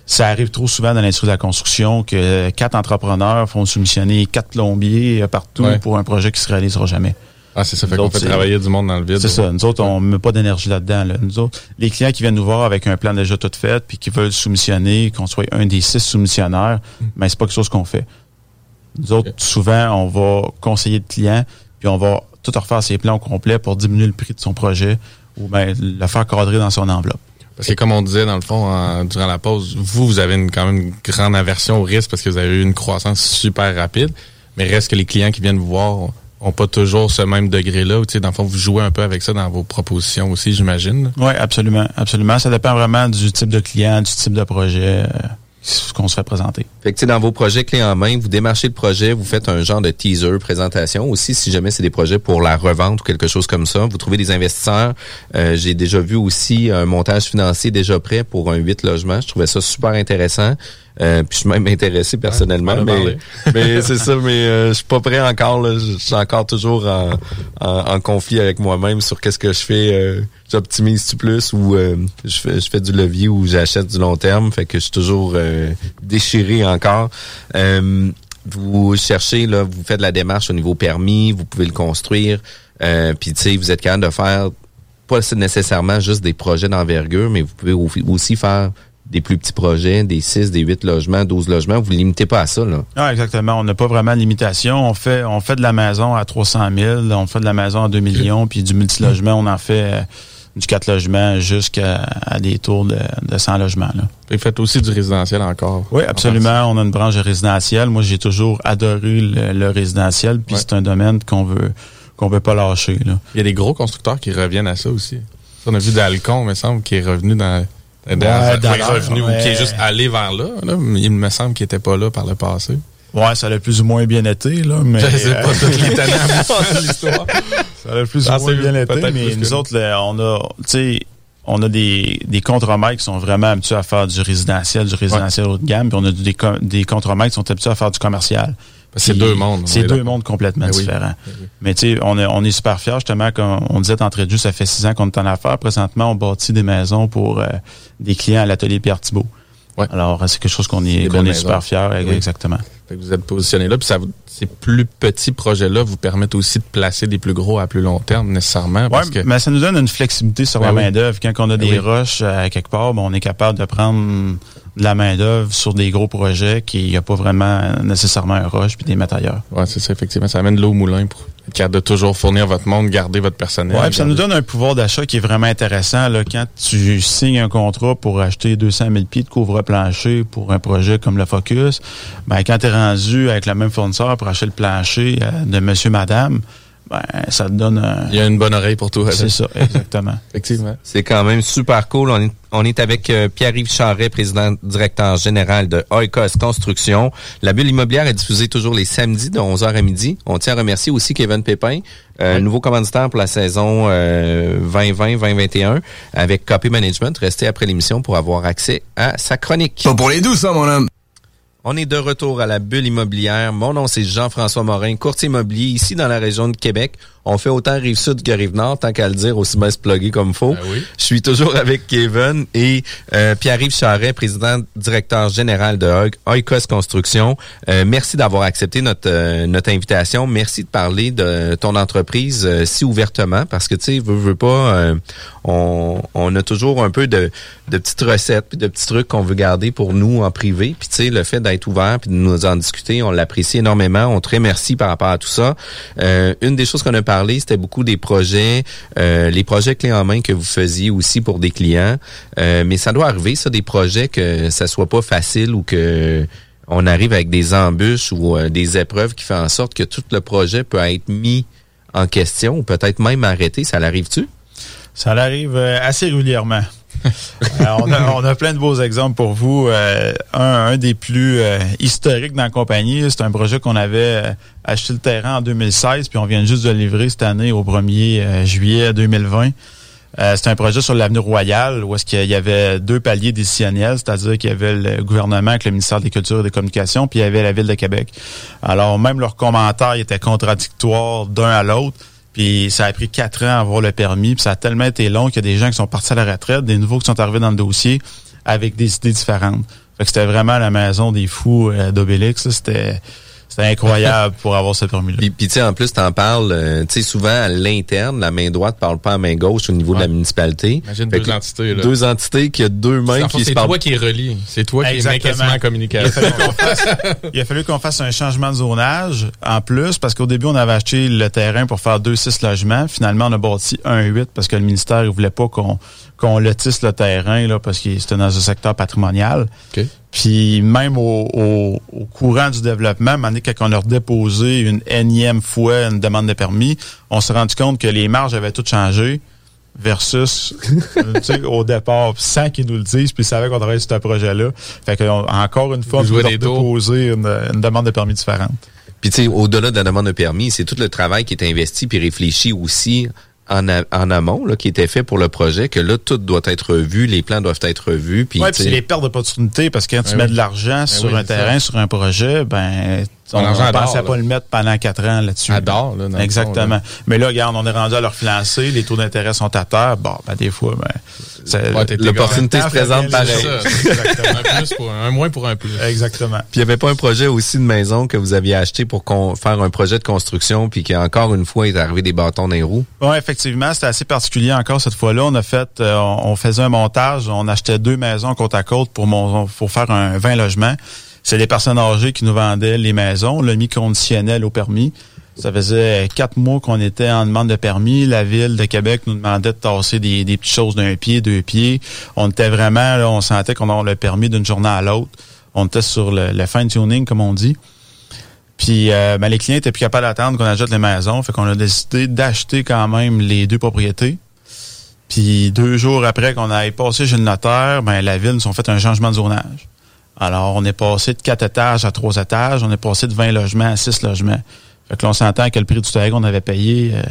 ça arrive trop souvent dans l'industrie de la construction que quatre entrepreneurs font soumissionner quatre plombiers euh, partout Ouais. pour un projet qui se réalisera jamais. Ah, c'est ça, fait qu'on fait travailler du monde dans le vide. C'est ça. Nous autres, on met pas d'énergie là-dedans. là. Nous autres, les clients qui viennent nous voir avec un plan déjà tout fait, puis qui veulent soumissionner, qu'on soit un des six soumissionnaires, mais c'est pas quelque chose qu'on fait. Nous autres, souvent, on va conseiller le client, puis on va tout refaire ses plans au complet pour diminuer le prix de son projet ou ben, le faire cadrer dans son enveloppe. Parce que comme on disait dans le fond durant la pause, vous, vous avez quand même une grande aversion au risque parce que vous avez eu une croissance super rapide. Mais reste que les clients qui viennent vous voir ont pas toujours ce même degré-là. Tu sais, dans le fond, vous jouez un peu avec ça dans vos propositions aussi, j'imagine. Oui, absolument, absolument. Ça dépend vraiment du type de client, du type de projet qu'on se fait présenter. Que, dans vos projets clés en main, vous démarchez le projet, vous faites un genre de teaser, présentation. Aussi, si jamais c'est des projets pour la revente ou quelque chose comme ça, vous trouvez des investisseurs. Euh, J'ai déjà vu aussi un montage financier déjà prêt pour un 8 logements. Je trouvais ça super intéressant. Euh, puis je suis même intéressé personnellement. mais mais c'est ça, mais euh, je suis pas prêt encore. là. Je suis encore toujours en, en, en conflit avec moi-même sur qu'est-ce que je fais. euh, J'optimise-tu plus ou euh, je, fais, je fais du levier ou j'achète du long terme. Fait que je suis toujours euh, déchiré encore. Euh, vous cherchez, là, vous faites de la démarche au niveau permis, vous pouvez le construire. Euh, Puis tu sais, vous êtes capable de faire pas nécessairement juste des projets d'envergure, mais vous pouvez au- aussi faire des plus petits projets, des 6, des 8 logements, 12 logements. Vous ne limitez pas à ça. Là. Ah, exactement. On n'a pas vraiment de limitation. On fait, on fait de la maison à 300 000, on fait de la maison à 2 millions, puis du multilogement, on en fait euh, du 4 logements jusqu'à à des tours de, de 100 logements. Là. Vous faites aussi du résidentiel encore. Oui, absolument. On a une branche résidentielle. Moi, j'ai toujours adoré le, le résidentiel, puis Ouais. c'est un domaine qu'on veut qu'on veut pas lâcher. Là. Il y a des gros constructeurs qui reviennent à ça aussi. Ça, on a vu Dalcon, il me semble, qui est revenu dans... dans- dans pas l'air, revenu, ou qui est juste allé vers là, là. mais Il me semble qu'il était pas là par le passé. Ouais, ça a plus ou moins bien été, là, mais Je sais pas toutes les de l'histoire. Ça a plus ou Ah, moins bien été, mais nous que- autres, là, on a, tu sais, on a des, des contremaîtres qui sont vraiment habitués à faire du résidentiel, du résidentiel haut de gamme, puis on a des, des contremaîtres qui sont habitués à faire du commercial. C'est deux mondes, on C'est est deux mondes complètement Ben oui. différents. Ben oui. Mais tu sais, on est, on est super fiers, justement, comme on disait d'entrée de jeu, ça fait six ans qu'on est en affaires. Présentement, on bâtit des maisons pour euh, des clients à l'atelier Pierre Thibault. Ouais. Alors, c'est quelque chose qu'on est, belles est super fiers, Oui. exactement. Fait que vous êtes positionné là, puis ça vous- ces plus petits projets-là vous permettent aussi de placer des plus gros à plus long terme, nécessairement. Parce que mais ça nous donne une flexibilité sur Ben la oui. main-d'œuvre. Quand on a Ben des oui. roches à quelque part, ben, on est capable de prendre de la main-d'œuvre sur des gros projets qui n'y a pas vraiment nécessairement un roche puis des ailleurs. ouais, c'est ça, effectivement, ça amène de l'eau au moulin pour être de toujours fournir votre monde, garder votre personnel. Ouais, puis ça nous donne un pouvoir d'achat qui est vraiment intéressant. Là, quand tu signes un contrat pour acheter 200 000 pieds de couvre-plancher pour un projet comme le Focus, ben, quand tu es rendu avec le même fournisseur pour acheter le plancher euh, de monsieur, madame, ben, ça te donne un... Il y a une bonne oreille pour toi. C'est ça, exactement. Effectivement. C'est quand même super cool. On est, on est avec euh, Pierre-Yves Charret, président directeur général de Oikos Construction. La bulle immobilière est diffusée toujours les samedis de 11h à midi. On tient à remercier aussi Kevin Pépin, euh, nouveau commanditaire pour la saison euh, 2020-2021 avec Copy Management. Restez après l'émission pour avoir accès à sa chronique. Pas pour les douces, ça, mon homme. On est de retour à la bulle immobilière. Mon nom, c'est Jean-François Morin, courtier immobilier ici dans la région de Québec. On fait autant Rive-Sud que Rive-Nord, tant qu'à le dire, aussi bien se plugger comme faut. Ben oui. Je suis toujours avec Kevin et euh, Pierre-Yves Charret, président directeur général de Oik- Oikos Construction. Euh, merci d'avoir accepté notre euh, notre invitation. Merci de parler de ton entreprise euh, si ouvertement parce que tu sais, veux, veux pas, euh, on, on a toujours un peu de, de petites recettes puis de petits trucs qu'on veut garder pour nous en privé. Puis tu sais, le fait d'être ouvert puis de nous en discuter, on l'apprécie énormément. On te remercie par rapport à tout ça. Euh, une des choses qu'on a parlé, c'était beaucoup des projets, euh, les projets clés en main que vous faisiez aussi pour des clients. Euh, mais ça doit arriver, ça, des projets que ça soit pas facile ou que on arrive avec des embûches ou euh, des épreuves qui font en sorte que tout le projet peut être mis en question ou peut-être même arrêté. Ça l'arrive-tu? Ça arrive euh, assez régulièrement. On, a, plein de beaux exemples pour vous. Euh, un, des plus euh, historiques dans la compagnie, c'est un projet qu'on avait euh, acheté le terrain en 2016, puis on vient juste de le livrer cette année au 1er euh, juillet 2020. Euh, c'est un projet sur l'avenue Royale où est-ce qu'il y avait deux paliers décisionnels, c'est-à-dire qu'il y avait le gouvernement avec le ministère des Cultures et des Communications, puis il y avait la Ville de Québec. Alors, même leurs commentaires étaient contradictoires d'un à l'autre. Puis ça a pris quatre ans à avoir le permis. Puis ça a tellement été long qu'il y a des gens qui sont partis à la retraite, des nouveaux qui sont arrivés dans le dossier avec des idées différentes. Fait que c'était vraiment la maison des fous euh, d'Obélix. C'était c'était incroyable pour avoir ce permis-là. Puis, puis tu sais, en plus, t'en parles, euh, tu sais, souvent à l'interne, la main droite parle pas à la main gauche au niveau de la municipalité. Imagine Fait deux entités, là. Deux entités qui a deux mains fond, qui se C'est parlent. toi qui est relié. C'est toi qui est Exactement. mécanisme en Il a communication. fallu qu'on fasse, il a fallu qu'on fasse un changement de zonage en plus parce qu'au début, on avait acheté le terrain pour faire deux six logements. Finalement, on a bâti un huit parce que le ministère ne voulait pas qu'on qu'on lotisse le terrain là, parce que c'était dans un secteur patrimonial. OK. Puis même au, au- au courant du développement, donné, quand on a redéposé une énième fois une demande de permis, on s'est rendu compte que les marges avaient toutes changé versus euh, au départ, sans qu'ils nous le disent, puis ils savaient qu'on travaillait sur ce projet-là. Fait que encore une fois, on Vous tours. déposer une, une demande de permis différente. Puis tu sais, au-delà de la demande de permis, c'est tout le travail qui est investi puis réfléchi aussi en, a- en amont, là, qui était fait pour le projet, que là, tout doit être revu, les plans doivent être revus. Puis Ouais, tu puis c'est les pertes d'opportunités parce que quand tu Ben mets oui. de l'argent sur oui, un terrain, sur un projet, ben on ne pensait là. pas le mettre pendant quatre ans là-dessus. Adore, là, dans le Exactement. Mais là, regarde, on est rendu à leur financer, les taux d'intérêt sont à terre. Bon, ben des fois, ben Ouais, l'opportunité se présente pareil. Exactement. Un plus pour un, un moins pour un plus. Exactement. Puis il y avait pas un projet aussi de maison que vous aviez acheté pour faire un projet de construction, puis qui encore une fois est arrivé des bâtons dans les roues? Oui, effectivement, c'était assez particulier encore cette fois-là. On a fait, euh, on, on faisait un montage, on achetait deux maisons côte à côte pour, mon, pour faire un 20 logements. C'est des personnes âgées qui nous vendaient les maisons, le mis conditionnel au permis. Ça faisait quatre mois qu'on était en demande de permis. La ville de Québec nous demandait de tasser des, des petites choses d'un pied, deux pieds. On était vraiment, là, on sentait qu'on avait le permis d'une journée à l'autre. On était sur le, le fine-tuning, comme on dit. Puis euh, ben, les clients étaient plus capables d'attendre qu'on achète les maisons. Fait qu'on a décidé d'acheter quand même les deux propriétés. Puis deux jours après qu'on ait passé chez le notaire, ben, la ville nous a fait un changement de zonage. Alors, on est passé de quatre étages à trois étages. On est passé de 20 logements à 6 logements. Fait que là, on s'entend que le prix du terrain qu'on avait payé, euh,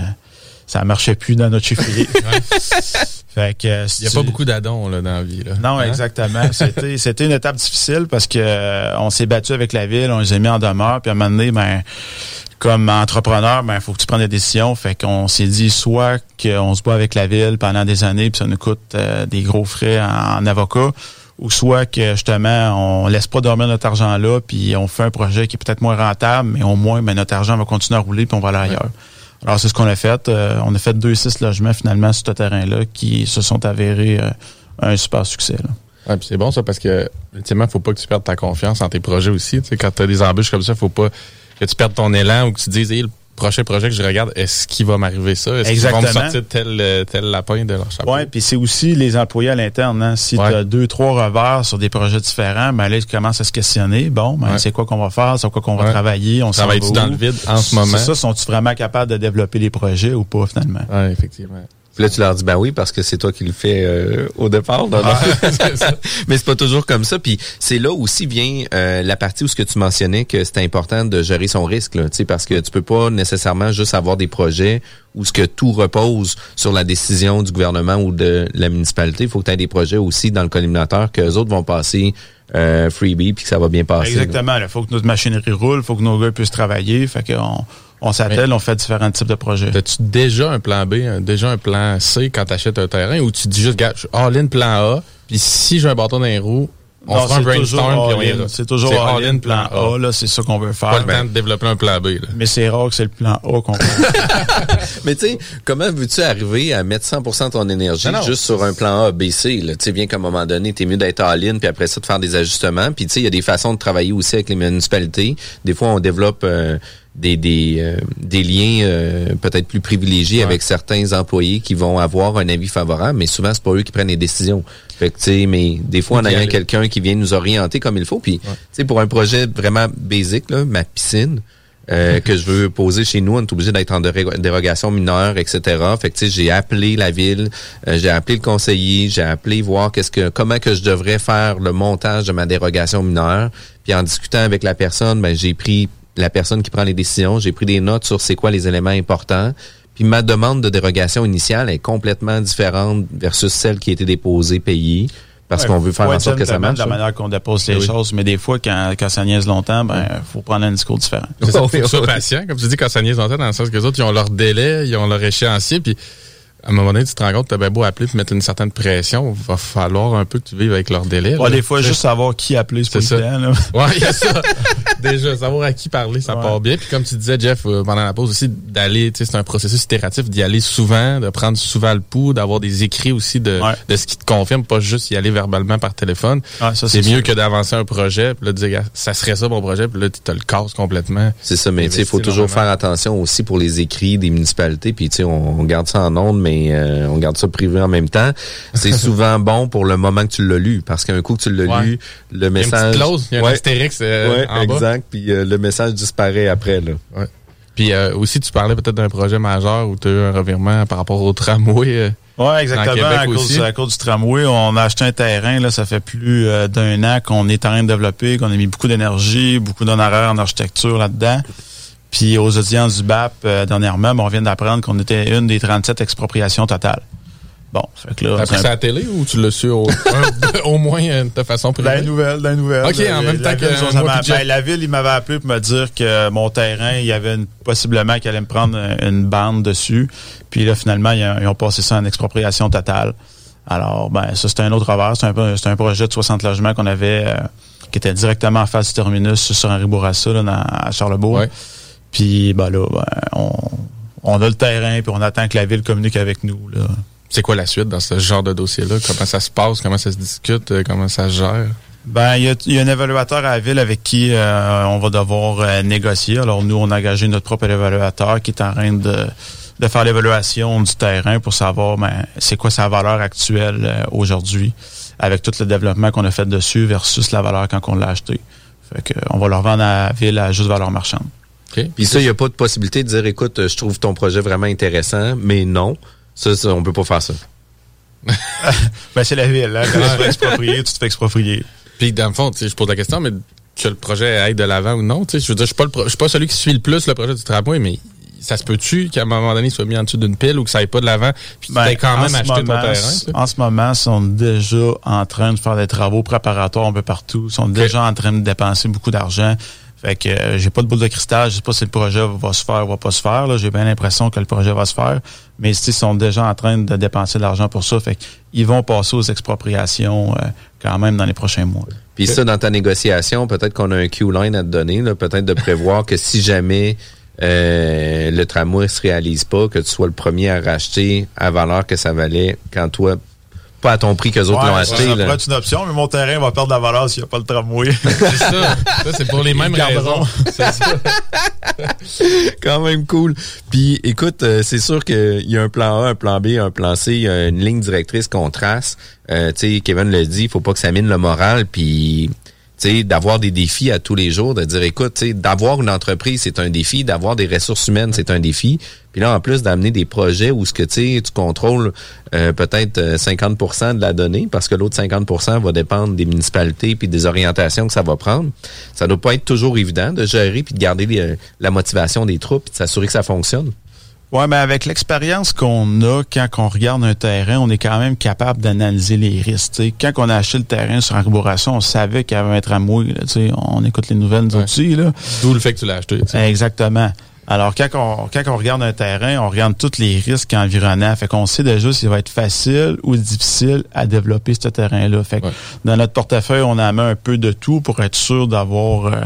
ça marchait plus dans notre chiffrier. fait que, euh, Il n'y a pas beaucoup d'addons là, dans la vie. Là. non, Hein? exactement. C'était, c'était une étape difficile parce que euh, on s'est battu avec la ville, on les a mis en demeure, puis à un moment donné, ben, comme entrepreneur, ben, faut que tu prennes des décisions. Fait qu'on s'est dit soit qu'on se bat avec la ville pendant des années, puis ça nous coûte euh, des gros frais en, en avocat, ou soit que justement, on laisse pas dormir notre argent là, puis on fait un projet qui est peut-être moins rentable, mais au moins, ben, notre argent va continuer à rouler, puis on va aller ailleurs. Alors, c'est ce qu'on a fait. Euh, on a fait deux six logements finalement sur ce terrain-là qui se sont avérés euh, un super succès. Là. Ouais, c'est bon ça parce que ultimement, faut pas que tu perdes ta confiance en tes projets aussi. Tu sais, quand tu as des embûches comme ça, faut pas que tu perdes ton élan ou que tu te dises Hey, le prochain projet que je regarde, est-ce qu'il va m'arriver ça? Est-ce qu'ils vont me sortir tel, euh, tel lapin de leur chapeau? Oui, puis c'est aussi les employés à l'interne. Hein. Si Ouais. tu as deux, trois revers sur des projets différents, ben là, ils commencent à se questionner. Bon, ben, Ouais. c'est quoi qu'on va faire? C'est quoi qu'on va Ouais. travailler? On où? dans le vide en ce moment? C'est ça, sont-tu vraiment capables de développer les projets ou pas, finalement? Ouais, effectivement. Puis là, tu leur dis, ben oui, parce que c'est toi qui le fais euh, au départ. non, non. Mais c'est pas toujours comme ça. Puis c'est là aussi vient euh, la partie où ce que tu mentionnais que c'est important de gérer son risque, là, tu sais, parce que tu peux pas nécessairement juste avoir des projets où ce que tout repose sur la décision du gouvernement ou de la municipalité. Il faut que tu aies des projets aussi dans le collimateur que les autres vont passer euh, freebie puis que ça va bien passer. Exactement. Il faut que notre machinerie roule, il faut que nos gars puissent travailler. Fait qu'on on s'attelle, on fait différents types de projets. As-tu déjà un plan B, déjà un plan C quand tu achètes un terrain ou tu dis juste, gars, all-in plan A, puis si j'ai un bâton dans les roues, on Non, fera un brainstorm puis on. C'est toujours all-in, plan A. là, c'est ça qu'on veut faire. Pas le temps de développer un plan B. Là. Mais c'est rare que c'est le plan A qu'on fait. Mais tu sais, comment veux-tu arriver à mettre 100% de ton énergie Non, non. juste sur un plan A, B, C? là? Tu sais, bien qu'à un moment donné, t'es mieux d'être all-in, puis après ça, de faire des ajustements. Puis tu sais, il y a des façons de travailler aussi avec les municipalités. Des fois, on développe euh, des, des, euh, des liens euh, peut-être plus privilégiés avec certains employés qui vont avoir un avis favorable, mais souvent, c'est pas eux qui prennent les décisions. Fait que, mais des fois, en ayant aller. quelqu'un qui vient nous orienter comme il faut, puis, tu sais, pour un projet vraiment basique, là, ma piscine, euh, que je veux poser chez nous, on est obligé d'être en dérogation mineure, etc. Fait que j'ai appelé la ville, euh, j'ai appelé le conseiller, j'ai appelé voir qu'est-ce que comment que je devrais faire le montage de ma dérogation mineure. Puis en discutant avec la personne, ben j'ai pris la personne qui prend les décisions, j'ai pris des notes sur c'est quoi les éléments importants. Puis ma demande de dérogation initiale est complètement différente versus celle qui a été déposée, payée, parce Ouais, qu'on veut faire faut en sorte que ça marche. de la manière qu'on dépose les Oui. choses, mais des fois, quand, quand ça niaise longtemps, ben, faut prendre un discours différent. C'est ça, faut Oui, sois oui. patient, comme tu dis, quand ça niaise longtemps, dans le sens que les autres, ils ont leur délai, ils ont leur échéancier, puis à un moment donné, tu te rends compte, t'as bien beau appeler et mettre une certaine pression, va falloir un peu que tu vives avec leur délai. Ouais, des fois, juste savoir qui appeler, c'est pas évident, là. Ouais, il y a ça. Déjà, savoir à qui parler, ça part bien. Puis comme tu disais, Jeff, euh, pendant la pause aussi, d'aller, tu sais, c'est un processus itératif, d'y aller souvent, de prendre souvent le pouls, d'avoir des écrits aussi de, de ce qui te confirme, pas juste y aller verbalement par téléphone. c'est mieux que d'avancer un projet, puis là, de dire, ça serait ça mon projet, puis là, tu te le casses complètement. C'est ça, mais tu sais, il faut toujours faire attention aussi pour les écrits des municipalités, puis tu sais, on, garde ça en ondes, mais euh, on garde ça privé en même temps. C'est souvent bon pour le moment que tu l'as lu, parce qu'un coup que tu l'as lu, le message... Il y a une il y a un astérix euh, en bas. Exact, puis euh, le message disparaît après, là. Ouais. Puis aussi, tu parlais peut-être d'un projet majeur où tu as eu un revirement par rapport au tramway. Oui, exactement. À cause, à cause, du tramway, on a acheté un terrain, là, ça fait plus d'un an qu'on est en train de développer, qu'on a mis beaucoup d'énergie, beaucoup d'honoraires en architecture là-dedans. Puis aux audiences du BAP, euh, dernièrement, on vient d'apprendre qu'on était une des 37 expropriations totales. Bon, fait que là... T'as pris ça à la télé ou tu l'as su au, au moins euh, de façon privée? Nouvelles, dans les nouvelles. OK, en même temps que... ben, la ville, il m'avait appelé pour me dire que mon terrain, il y avait possiblement qu'il allait me prendre une bande dessus. Puis là, finalement, ils ont, passé ça en expropriation totale. Alors, ben, ça, c'était un autre revers. C'est un, un, projet de 60 logements qu'on avait... Euh, qui était directement en face du terminus sur Henri Bourassa, là, dans, à Charlebourg. Ouais. Puis ben là, ben, on, on, a le terrain, puis on attend que la ville communique avec nous. Là. C'est quoi la suite dans ce genre de dossier-là? Comment ça se passe? Comment ça se discute? Euh, comment ça se gère? Ben, il y, a, un évaluateur à la ville avec qui euh, on va devoir euh, négocier. Alors nous, on a engagé notre propre évaluateur qui est en train de, de faire l'évaluation du terrain pour savoir ben, c'est quoi sa valeur actuelle aujourd'hui avec tout le développement qu'on a fait dessus versus la valeur quand on l'a acheté. Fait que, on va leur vendre à la ville à juste valeur marchande. Puis ça, il n'y a pas de possibilité de dire, écoute, je trouve ton projet vraiment intéressant, mais non, ça, ça on peut pas faire ça. ben, c'est la ville, hein. Quand tu te fais exproprier, tu te fais exproprier. Puis, dans le fond, je pose la question, mais que le projet aille de l'avant ou non, je veux dire, je suis pas, suis pas celui qui suit le plus le projet du tramway, mais ça se peut-tu qu'à un moment donné, il soit mis en dessous d'une pile ou que ça aille pas de l'avant, puis ben, tu quand même acheté ton terrain? En ce moment, ils sont déjà en train de faire des travaux préparatoires un peu partout. Ils sont déjà en train de dépenser beaucoup d'argent. Fait que euh, j'ai pas de boule de cristal, je sais pas si le projet va se faire ou va pas se faire. J'ai bien l'impression que le projet va se faire, mais ils sont déjà en train de dépenser de l'argent pour ça. Fait vont passer aux expropriations euh, quand même dans les prochains mois. Puis ça, dans ta négociation, peut-être qu'on a un Q-line à te donner, peut-être de prévoir que si jamais euh, le tramway se réalise pas, que tu sois le premier à racheter à valeur que ça valait quand toi pas à ton prix que les autres l'ont acheté. Ça pourrait être une option, mais mon terrain va perdre de la valeur s'il n'y a pas le tramway. c'est ça. Ça, c'est pour les mêmes raisons. C'est ça. Quand même cool. Puis, écoute, euh, c'est sûr qu'il y a un plan A, un plan B, un plan C, y a une ligne directrice qu'on trace. Euh, tu sais, Kevin le dit, il faut pas que ça mine le moral. Puis, d'avoir des défis à tous les jours, de dire, écoute, d'avoir une entreprise, c'est un défi, d'avoir des ressources humaines, c'est un défi. Puis là, en plus d'amener des projets où ce que tu contrôles euh, peut-être 50% euh, de la donnée, parce que l'autre 50% va dépendre des municipalités puis des orientations que ça va prendre. Ça doit pas être toujours évident de gérer puis de garder euh, la motivation des troupes et de s'assurer que ça fonctionne. Oui, mais avec l'expérience qu'on a quand on regarde un terrain, on est quand même capable d'analyser les risques. Quand on a acheté le terrain sur Arboration, on savait qu'il y avait un tramway. on écoute les nouvelles outils. D'où le fait que tu l'as acheté. Exactement. Alors, quand on, quand on regarde un terrain, on regarde tous les risques environnants. Fait qu'on sait déjà s'il va être facile ou difficile à développer ce terrain-là. Fait que dans notre portefeuille, on a mis un peu de tout pour être sûr d'avoir euh,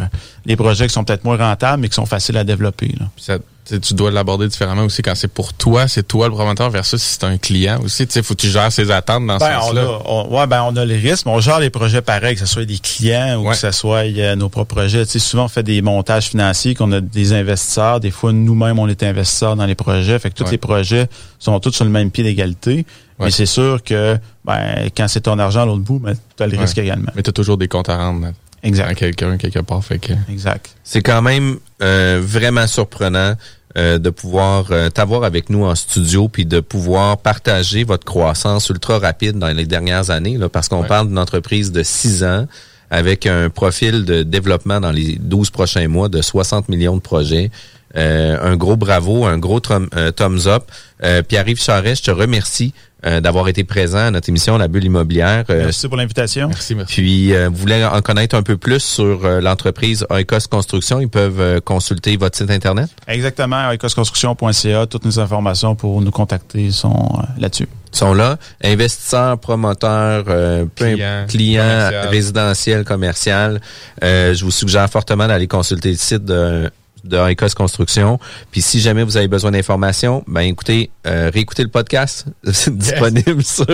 les projets qui sont peut-être moins rentables, mais qui sont faciles à développer. Là tu dois l'aborder différemment aussi quand c'est pour toi, c'est toi le promoteur versus si c'est un client aussi. Tu sais, faut que tu gères ses attentes dans ce ben, sens-là. ouais, ben on a les risques, mais on gère les projets pareils, que ce soit des clients ou que ce soit euh, nos propres projets. Tu sais, souvent on fait des montages financiers, qu'on a des investisseurs. Des fois, nous-mêmes, on est investisseurs dans les projets. Fait que tous les projets sont tous sur le même pied d'égalité. Mais c'est sûr que ben, quand c'est ton argent à l'autre bout, ben, tu as le risque également. Mais tu as toujours des comptes à rendre. Exact. quelqu'un quelque part. Fait que... Exact. C'est quand même euh, vraiment surprenant euh, de pouvoir euh, t'avoir avec nous en studio puis de pouvoir partager votre croissance ultra rapide dans les dernières années là, parce qu'on parle d'une entreprise de six ans avec un profil de développement dans les 12 prochains mois de 60 millions de projets. Euh, un gros bravo, un gros thum- euh, thumbs up. Euh, Pierre-Yves Charest, je te remercie euh, d'avoir été présent à notre émission La Bulle immobilière. Euh, Merci pour l'invitation. Merci, merci. puis, euh, vous voulez en connaître un peu plus sur euh, l'entreprise Oikos Construction, ils peuvent euh, consulter votre site Internet? Exactement, ecosconstruction.ca, toutes nos informations pour nous contacter sont euh, là-dessus. Ils sont là. Investisseurs, promoteurs, euh, Clients, clients, commercial. résidentiels, commercial. Euh, je vous suggère fortement d'aller consulter le site de de Icos Construction. Puis si jamais vous avez besoin d'informations, ben écoutez, euh, réécoutez le podcast. C'est disponible sur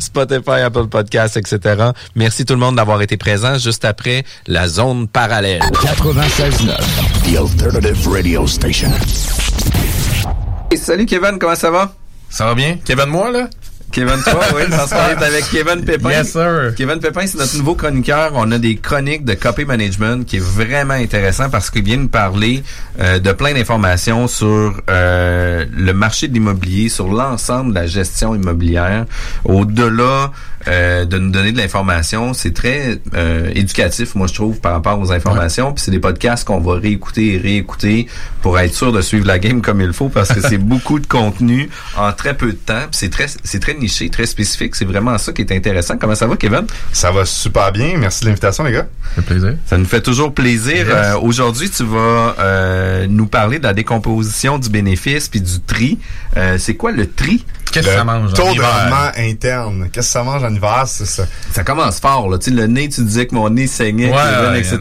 Spotify, Apple Podcasts, etc. Merci tout le monde d'avoir été présent juste après la zone parallèle. 96.9, The Alternative Radio Station. salut Kevin, comment ça va? Ça va bien? Kevin, moi, là? Kevin, toi, oui, parce qu'on est avec Kevin Pépin. Yes, sir. Kevin Pépin, c'est notre nouveau chroniqueur. On a des chroniques de copy management qui est vraiment intéressant parce qu'il vient nous parler euh, de plein d'informations sur euh, le marché de l'immobilier, sur l'ensemble de la gestion immobilière. Au-delà euh, de nous donner de l'information, c'est très euh, éducatif, moi je trouve, par rapport aux informations. Puis c'est des podcasts qu'on va réécouter et réécouter pour être sûr de suivre la game comme il faut parce que c'est beaucoup de contenu en très peu de temps. Puis c'est très, c'est très niché, très spécifique. C'est vraiment ça qui est intéressant. Comment ça va, Kevin? Ça va super bien. Merci de l'invitation, les gars. Ça fait plaisir. Ça nous fait toujours plaisir. Yes. Euh, Aujourd'hui, tu vas euh, nous parler de la décomposition du bénéfice puis du tri. Euh, c'est quoi le tri? Qu'est-ce que ça mange? en Taux de rendement interne. Qu'est-ce que ça mange en hiver, c'est ça? Ça commence fort. Là. Tu sais, le nez, tu disais que mon nez saignait, Ouais, etc.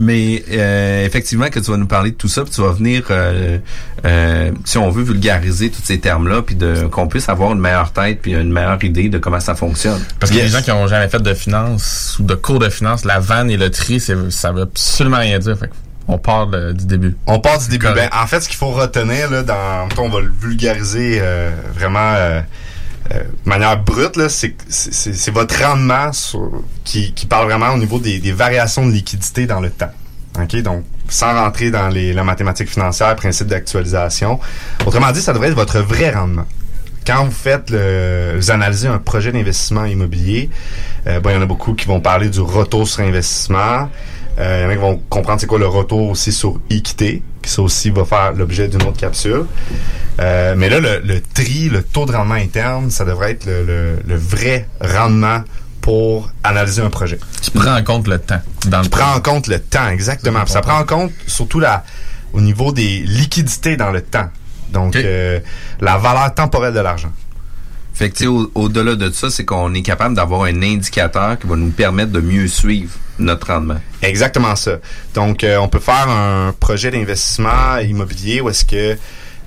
Mais euh, effectivement, que tu vas nous parler de tout ça, puis tu vas venir, euh, euh, si on veut, vulgariser tous ces termes-là, puis de qu'on puisse avoir une meilleure tête, puis une meilleure idée de comment ça fonctionne. Parce que Yes. les gens qui ont jamais fait de finance ou de cours de finance, la vanne et le tri, ça veut absolument rien dire. Fait on part de- du début. On part du début. Ben, en fait, ce qu'il faut retenir, là, dans, on va le vulgariser euh, vraiment euh, euh, de manière brute, là, c'est, c'est, c'est- c'est votre rendement sur- qui, qui parle vraiment au niveau des, des variations de liquidité dans le temps. OK? Donc, sans rentrer dans les, la mathématique financière, principe d'actualisation. Autrement dit, ça devrait être votre vrai rendement. Quand vous faites le, vous analysez un projet d'investissement immobilier, euh, bon, il y en a beaucoup qui vont parler du retour sur investissement. Euh, il y en a qui vont comprendre c'est quoi le retour aussi sur équité, qui ça aussi va faire l'objet d'une autre capsule. Euh, mais là, le, le tri, le taux de rendement interne, ça devrait être le, le- le vrai rendement pour analyser un projet. Tu prends en compte le temps. Dans le Tu prends en compte le temps, exactement. Puis ça prend en compte surtout la, au niveau des liquidités dans le temps. Donc, euh, la valeur temporelle de l'argent. Fait que, tu sais, au- au-delà de ça, c'est qu'on est capable d'avoir un indicateur qui va nous permettre de mieux suivre notre rendement. Exactement ça. Donc, euh, on peut faire un projet d'investissement immobilier où est-ce que,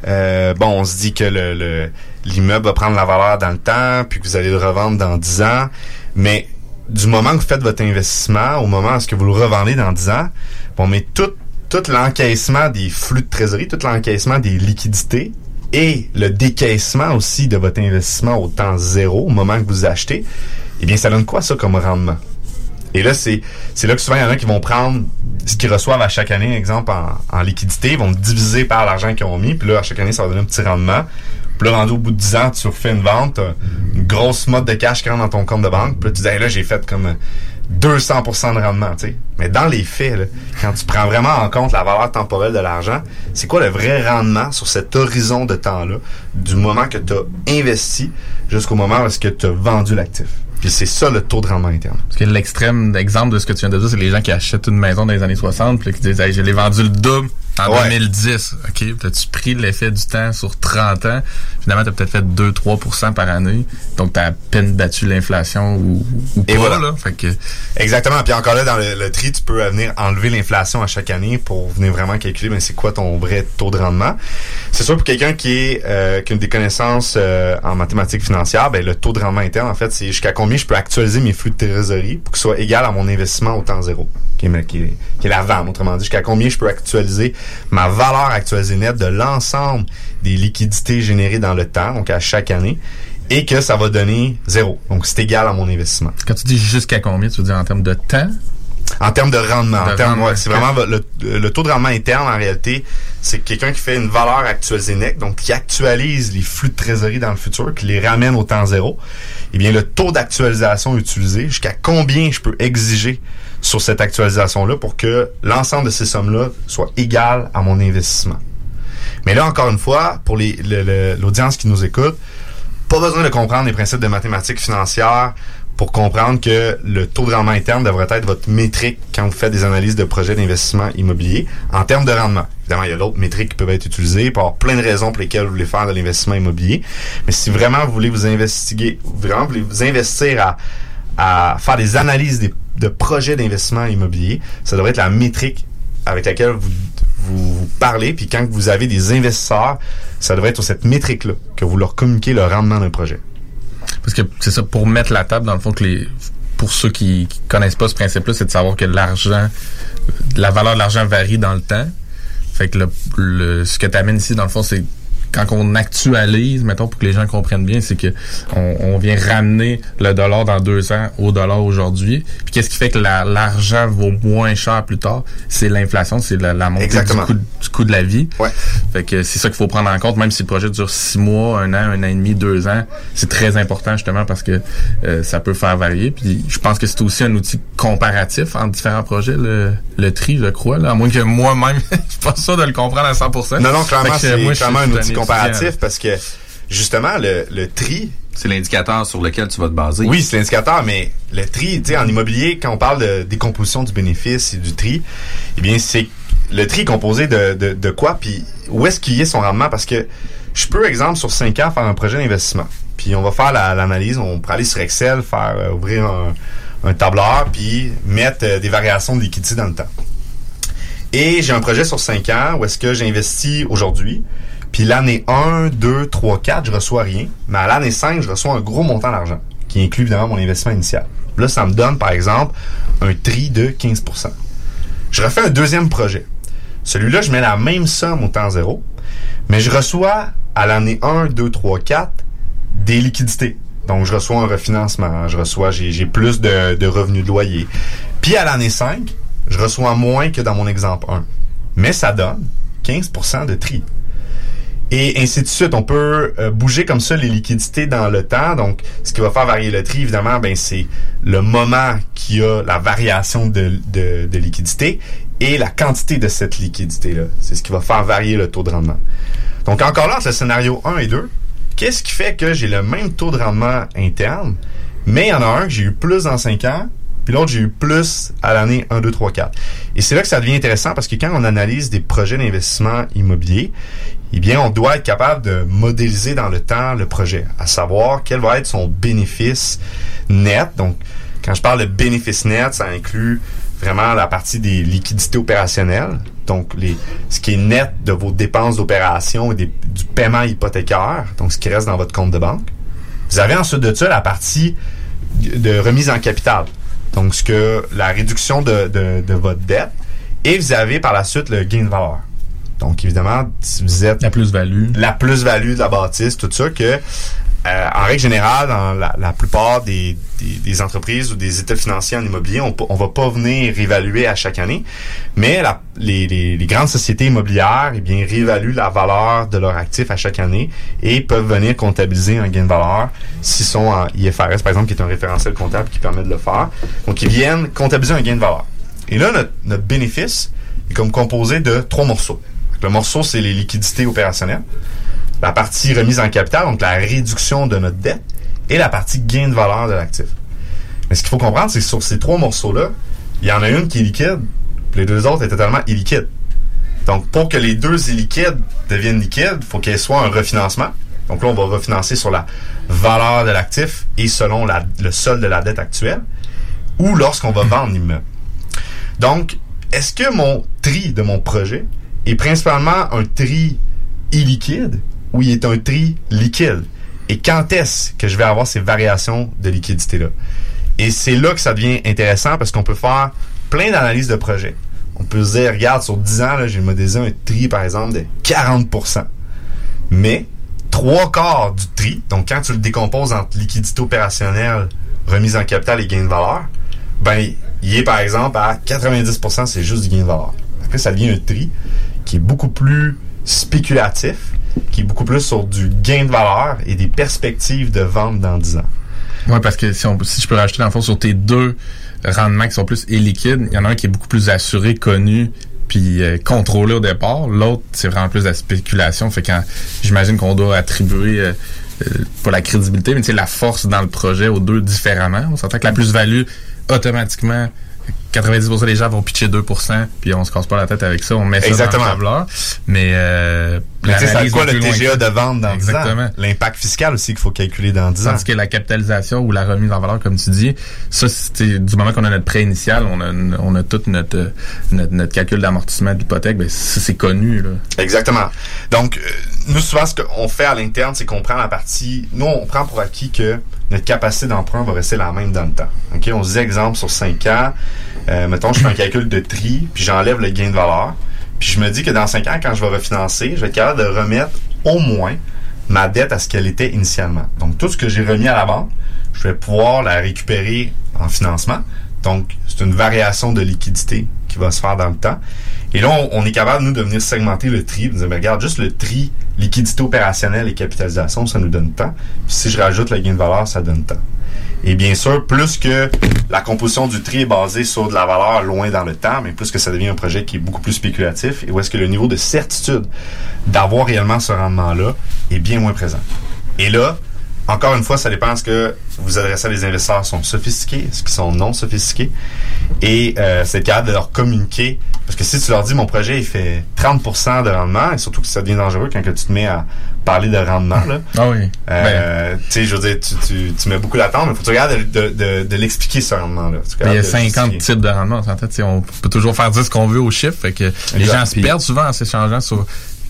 euh, bon, on se dit que le, le- l'immeuble va prendre la valeur dans le temps, puis que vous allez le revendre dans 10 ans. Mais du moment que vous faites votre investissement, au moment où est-ce que vous le revendez dans 10 ans, on met tout, tout l'encaissement des flux de trésorerie, tout l'encaissement des liquidités et le décaissement aussi de votre investissement au temps zéro, au moment que vous achetez, eh bien, ça donne quoi ça comme rendement? Et là, c'est, c'est là que souvent, il y en a qui vont prendre ce qu'ils reçoivent à chaque année, exemple, en, liquidité, ils vont diviser par l'argent qu'ils ont mis, puis là, à chaque année, ça va donner un petit rendement. Puis là, rendu au bout de 10 ans, tu refais une vente, une grosse mode de cash qui rentre dans ton compte de banque, puis là, tu dis, là, j'ai fait comme 200% de rendement, tu sais. Mais dans les faits, quand tu prends vraiment en compte la valeur temporelle de l'argent, c'est quoi le vrai rendement sur cet horizon de temps-là, du moment que tu as investi jusqu'au moment où est-ce tu as vendu l'actif? C'est ça le taux de rendement interne. Parce que l'extrême exemple de ce que tu viens de dire, c'est les gens qui achètent une maison dans les années 60 puis qui disent hey, je l'ai vendu le double en Ouais. 2010. OK, t'as-tu pris l'effet du temps sur 30 ans? Finalement, t'as peut-être fait 2-3% par année. Donc t'as à peine battu l'inflation ou, ou Et pas voilà. là. Fait que Exactement. Puis encore là, dans le, le tri, tu peux venir enlever l'inflation à chaque année pour venir vraiment calculer ben, c'est quoi ton vrai taux de rendement? C'est sûr pour quelqu'un qui est euh, qui a des connaissances euh, en mathématiques financières, ben, le taux de rendement interne, en fait, c'est jusqu'à combien je peux actualiser mes flux de trésorerie pour que ce soit égal à mon investissement au temps zéro, qui est, qui est, qui est la autrement dit, jusqu'à combien je peux actualiser ma valeur actualisée nette de l'ensemble des liquidités générées dans le temps, donc à chaque année, et que ça va donner zéro. Donc c'est égal à mon investissement. quand tu dis jusqu'à combien, tu veux dire en termes de temps? En termes de rendement, De en termes, ouais, c'est vraiment le, le taux de rendement interne en réalité, c'est quelqu'un qui fait une valeur actualisée nette, donc qui actualise les flux de trésorerie dans le futur, qui les ramène au temps zéro. Eh bien, le taux d'actualisation utilisé, jusqu'à combien je peux exiger sur cette actualisation-là pour que l'ensemble de ces sommes-là soit égal à mon investissement. Mais là, encore une fois, pour l'audience qui nous écoute, pas besoin de comprendre les principes de mathématiques financières pour comprendre que le taux de rendement interne devrait être votre métrique quand vous faites des analyses de projets d'investissement immobilier en termes de rendement. Évidemment, il y a d'autres métriques qui peuvent être utilisées pour plein de raisons pour lesquelles vous voulez faire de l'investissement immobilier. Mais si vraiment vous voulez vous investiguer, vraiment vous voulez vous investir à faire des analyses des- de projets d'investissement immobilier, ça devrait être la métrique avec laquelle vous, parlez. Puis quand vous avez des investisseurs, ça devrait être sur cette métrique-là que vous leur communiquez le rendement d'un projet. Parce que c'est ça, pour mettre la table, dans le fond, que pour ceux qui, qui connaissent pas ce principe-là, c'est de savoir que l'argent, la valeur de l'argent varie dans le temps. Fait que le, le- ce que tu amènes ici, dans le fond, c'est quand on actualise, mettons, pour que les gens comprennent bien, c'est que on, on vient ramener le dollar dans deux ans au dollar aujourd'hui. Puis qu'est-ce qui fait que la- l'argent vaut moins cher plus tard? C'est l'inflation, c'est la, la montée du coût, du coût de la vie. Ouais. Fait que c'est ça qu'il faut prendre en compte, même si le projet dure six mois, un an, un an et demi, deux ans, c'est très important justement parce que euh, ça peut faire varier. Puis je pense que c'est aussi un outil comparatif entre différents projets, le, le tri, je crois, là, à moins que moi-même, je suis pas sûr de le comprendre à 100%. Non, non, clairement, que, c'est moi, je clairement suis un outil. Comparatif parce que justement, le, le tri, C'est l'indicateur sur lequel tu vas te baser. Oui, c'est l'indicateur, mais le tri, tu sais, en immobilier, quand on parle de décomposition du bénéfice et du tri, eh bien, c'est le tri est composé de, de, de quoi, puis où est-ce qu'il y a son rendement? Parce que je peux, exemple, sur 5 ans, faire un projet d'investissement. Puis on va faire la- l'analyse, on pourrait aller sur Excel, faire euh, ouvrir un, un tableur, puis mettre euh, des variations de liquidité dans le temps. Et j'ai un projet sur 5 ans où est-ce que j'investis aujourd'hui. Puis l'année 1, 2, 3, 4, je reçois rien. Mais à l'année 5, je reçois un gros montant d'argent, qui inclut évidemment mon investissement initial. Là, ça me donne, par exemple, un tri de 15% Je refais un deuxième projet. Celui-là, je mets la même somme au temps zéro, mais je reçois à l'année 1, 2, 3, 4 des liquidités. Donc, je reçois un refinancement, je reçois, j'ai plus de, de revenus de loyer. Puis à l'année 5, je reçois moins que dans mon exemple 1. Mais ça donne 15% de tri. Et ainsi de suite, on peut euh, bouger comme ça les liquidités dans le temps. Donc, ce qui va faire varier le tri, évidemment, ben c'est le moment qui a la variation de, de, de liquidité et la quantité de cette liquidité-là. C'est ce qui va faire varier le taux de rendement. Donc, encore là, entre le scénario 1 et 2, qu'est-ce qui fait que j'ai le même taux de rendement interne, mais il y en a un que j'ai eu plus dans 5 ans, puis l'autre, j'ai eu plus à l'année 1, 2, 3, 4. Et c'est là que ça devient intéressant parce que quand on analyse des projets d'investissement immobilier, eh bien, on doit être capable de modéliser dans le temps le projet, à savoir quel va être son bénéfice net. Donc, quand je parle de bénéfice net, ça inclut vraiment la partie des liquidités opérationnelles, donc les, ce qui est net de vos dépenses d'opération et des- du paiement hypothécaire, donc ce qui reste dans votre compte de banque. Vous avez ensuite de ça la partie de remise en capital, donc ce que la réduction de, de, de votre dette, et vous avez par la suite le gain de valeur. Donc, évidemment, si vous êtes... La plus-value. La plus-value de la bâtisse, tout ça, que, euh, en règle générale, dans la, plupart des, entreprises ou des états financiers en immobilier, on, on va pas venir réévaluer à chaque année, mais les, grandes sociétés immobilières, eh bien, réévaluent la valeur de leurs actifs à chaque année et peuvent venir comptabiliser un gain de valeur s'ils sont en IFRS, par exemple, qui est un référentiel comptable qui permet de le faire. Donc, ils viennent comptabiliser un gain de valeur. Et là, notre, notre bénéfice est comme composé de trois morceaux. Le morceau, c'est les liquidités opérationnelles. La partie remise en capital, donc la réduction de notre dette. Et la partie gain de valeur de l'actif. Mais ce qu'il faut comprendre, c'est que sur ces trois morceaux-là, il y en a une qui est liquide, puis les deux autres est totalement illiquide. Donc, pour que les deux illiquides deviennent liquides, il faut qu'il y soit un refinancement. Donc là, on va refinancer sur la valeur de l'actif et selon le solde de la dette actuelle, ou lorsqu'on va vendre l'immeuble. Donc, est-ce que mon tri de mon projet est principalement un tri illiquide ou il est un tri liquide? Et quand est-ce que je vais avoir ces variations de liquidité-là? Et c'est là que ça devient intéressant parce qu'on peut faire plein d'analyses de projets. On peut se dire, regarde, sur 10 ans, j'ai modélisé un tri, par exemple, de 40% Mais, trois quarts du tri, donc quand tu le décomposes entre liquidité opérationnelle, remise en capital et gain de valeur, ben, il est par exemple à 90%, c'est juste du gain de valeur. Après, ça devient un tri qui est beaucoup plus spéculatif, qui est beaucoup plus sur du gain de valeur et des perspectives de vente dans 10 ans. Oui, parce que si, je peux rajouter dans le fond sur tes deux rendements qui sont plus illiquides, il y en a un qui est beaucoup plus assuré, connu, puis euh, contrôlé au départ. L'autre, c'est vraiment plus de la spéculation. Fait quand j'imagine qu'on doit attribuer euh, euh, pas la crédibilité, mais c'est la force dans le projet aux deux différemment. On s'entend que la plus-value, automatiquement, 90% des gens vont pitcher 2%, puis on se casse pas la tête avec ça, on met ça Exactement. dans le tableur. Mais, euh, Mais tu sais, c'est l'analyse quoi le TGA de vente dans 10 ans? Exactement. L'impact fiscal aussi qu'il faut calculer dans 10 ans. Tandis que la capitalisation ou la remise en valeur, comme tu dis, ça, c'est du moment qu'on a notre prêt initial, on a, on a tout notre, notre, notre calcul d'amortissement de l'hypothèque, ben, c'est connu, là. Exactement. Donc, euh, nous, souvent, ce qu'on fait à l'interne, c'est qu'on prend la partie... Nous, on prend pour acquis que notre capacité d'emprunt va rester la même dans le temps. OK? On se dit, exemple, sur 5 ans, euh, mettons, je fais un calcul de tri, puis j'enlève le gain de valeur, puis je me dis que dans 5 ans, quand je vais refinancer, je vais être capable de remettre au moins ma dette à ce qu'elle était initialement. Donc, tout ce que j'ai remis à la banque, je vais pouvoir la récupérer en financement. Donc, c'est une variation de liquidité qui va se faire dans le temps. Et là, on, est capable, nous, de venir segmenter le tri, de dire, ben, regarde, juste le tri, liquidité opérationnelle et capitalisation, ça nous donne temps. Puis si je rajoute le gain de valeur, ça donne temps. Et bien sûr, plus que la composition du tri est basée sur de la valeur loin dans le temps, mais plus que ça devient un projet qui est beaucoup plus spéculatif, et où est-ce que le niveau de certitude d'avoir réellement ce rendement-là est bien moins présent. Et là, encore une fois, ça dépend ce que vous adressez à des investisseurs sont sophistiqués, est-ce qu'ils sont non sophistiqués, et euh, c'est capable de leur communiquer. Parce que si tu leur dis mon projet il fait 30% de rendement, et surtout que ça devient dangereux quand que tu te mets à parler de rendement, là. Ah oui. Euh, tu sais, je veux dire, tu, tu, tu mets beaucoup d'attente, mais faut que tu regardes de, de, de, de l'expliquer ce tu Ben, Il y a regardes de 50 justifier. types de rendements. En fait, on peut toujours faire dire ce qu'on veut aux chiffres. Fait que les gens se perdent souvent en s'échangeant sur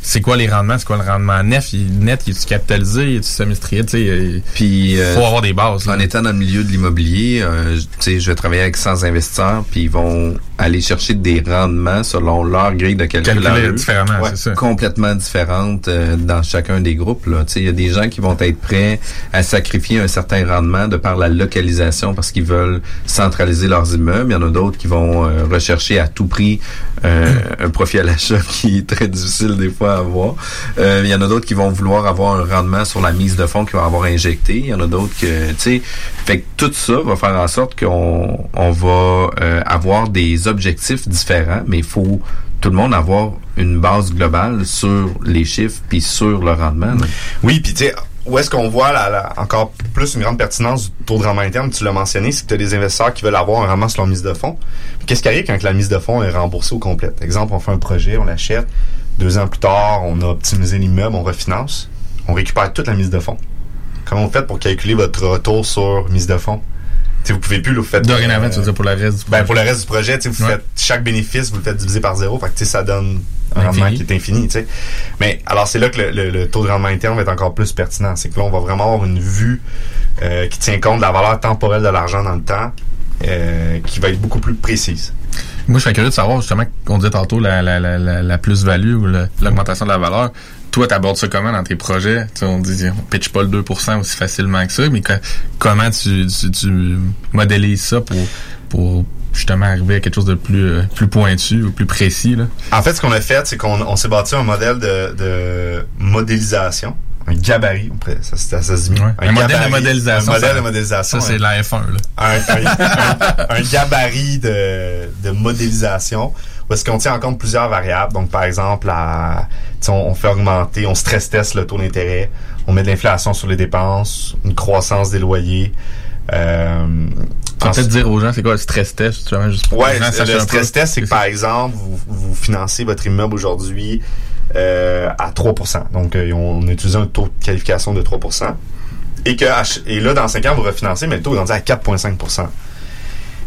c'est quoi les rendements, c'est quoi le rendement net, il, net, il est capitalisé, il est semestriel, tu sais. Il euh, faut avoir des bases. là. En étant dans le milieu de l'immobilier, euh, je- tu sais, je vais travailler avec 100 investisseurs, puis ils vont aller chercher des rendements selon leur grille de calcul. Calculer différemment, c'est ça. Complètement différentes euh, dans chacun des groupes. Tu sais, Il y a des gens qui vont être prêts à sacrifier un certain rendement de par la localisation parce qu'ils veulent centraliser leurs immeubles. Il y en a d'autres qui vont rechercher à tout prix un profit à l'achat qui est très difficile des fois Euh, il y en a d'autres qui vont vouloir avoir un rendement sur la mise de fonds qu'ils vont avoir injecté. Il y en a d'autres que, tu sais, fait que tout ça va faire en sorte qu'on on va euh, avoir des objectifs différents, mais il faut tout le monde avoir une base globale sur les chiffres puis sur le rendement. Oui, puis tu sais, où est-ce qu'on voit encore plus une grande pertinence du taux de rendement interne, tu l'as mentionné, c'est que tu as des investisseurs qui veulent avoir un rendement sur leur mise de fonds. Qu'est-ce qui arrive quand la mise de fonds est remboursée au complet? Exemple, on fait un projet, on l'achète, deux ans plus tard, on a optimisé l'immeuble, on refinance, on récupère toute la mise de fonds. Comment vous faites pour calculer votre retour sur mise de fonds? Tu sais, vous pouvez plus, là, vous faites... Dorénavant, euh, tu veux dire pour le reste du ben, pour le reste du projet, vous Ouais. faites chaque bénéfice, vous le faites diviser par zéro. Fait que, tu sais, ça donne un Infini. rendement qui est infini. Mais, alors, c'est là que le, le- le taux de rendement interne va être encore plus pertinent. C'est que là, on va vraiment avoir une vue euh, qui tient compte de la valeur temporelle de l'argent dans le temps, euh, qui va être beaucoup plus précise. Moi, je serais curieux de savoir, justement, qu'on disait tantôt la, la, la, plus-value ou l'augmentation de la valeur. Toi, t'abordes ça comment dans tes projets? Tu on dit, on pitch pas le 2% aussi facilement que ça, mais comment tu, tu, tu modélises ça pour, pour justement arriver à quelque chose de plus, euh, plus pointu ou plus précis, là? En fait, ce qu'on a fait, c'est qu'on on s'est bâti un modèle de, de modélisation. Un gabarit, ça, ça, ça se dit. Ouais. Un modèle de modélisation, Un modèle ça- de modélisation. Ça, c'est la F1, là. un, gabarit de, de modélisation où est-ce qu'on tient en compte plusieurs variables. Donc, par exemple, la, on, on fait augmenter, on stress teste le taux d'intérêt, on met de l'inflation sur les dépenses, une croissance des loyers. Euh, peut-être dire aux gens, c'est quoi le stress test, justement, juste pour que Ouais, les gens sachent le stress test, c'est que par exemple, vous, vous financez votre immeuble aujourd'hui euh, à 3% Donc, euh, on a utilisé un taux de qualification de 3% et que et là, dans 5 ans, vous refinancez, mais le taux est rendu à 4,5%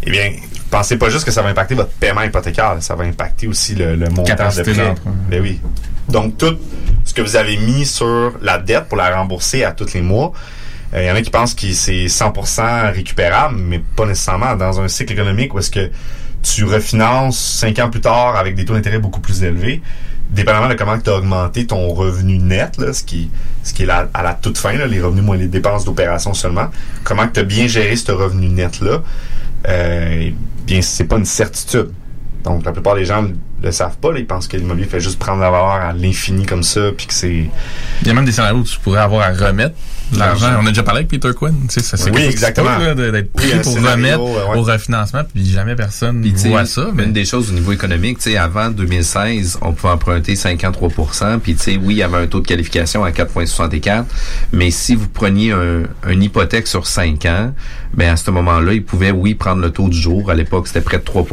Eh bien, pensez pas juste que ça va impacter votre paiement hypothécaire, ça va impacter aussi le, le montant Capacité de prêt. Ben oui. Donc, tout ce que vous avez mis sur la dette pour la rembourser à tous les mois, il y en a qui pensent que c'est 100% récupérable, mais pas nécessairement. Dans un cycle économique où est-ce que tu refinances 5 ans plus tard avec des taux d'intérêt beaucoup plus élevés, dépendamment de comment tu as augmenté ton revenu net, là, ce qui, ce qui est à la toute fin, les revenus moins les dépenses d'opération seulement, comment tu as bien géré ce revenu net-là, euh, eh bien, c'est pas une certitude. Donc, la plupart des gens le savent pas. Là. Ils pensent que l'immobilier fait juste prendre la valeur à l'infini comme ça, puis que c'est... Il y a même des scénarios où tu pourrais avoir à remettre l'argent. On a déjà parlé avec Peter Quinn. Tu sais, ça, c'est Oui, exactement. d'être Oui, pris un pour scénario, remettre ouais, au refinancement, puis jamais personne sais, voit ça. Mais Une des choses au niveau économique, tu sais, avant 2016, on pouvait emprunter 53 puis tu sais, oui, il y avait un taux de qualification à 4,64, mais si vous preniez un, une hypothèque sur 5 ans, ben à ce moment-là, ils pouvaient, oui, prendre le taux du jour. À l'époque, c'était près de 3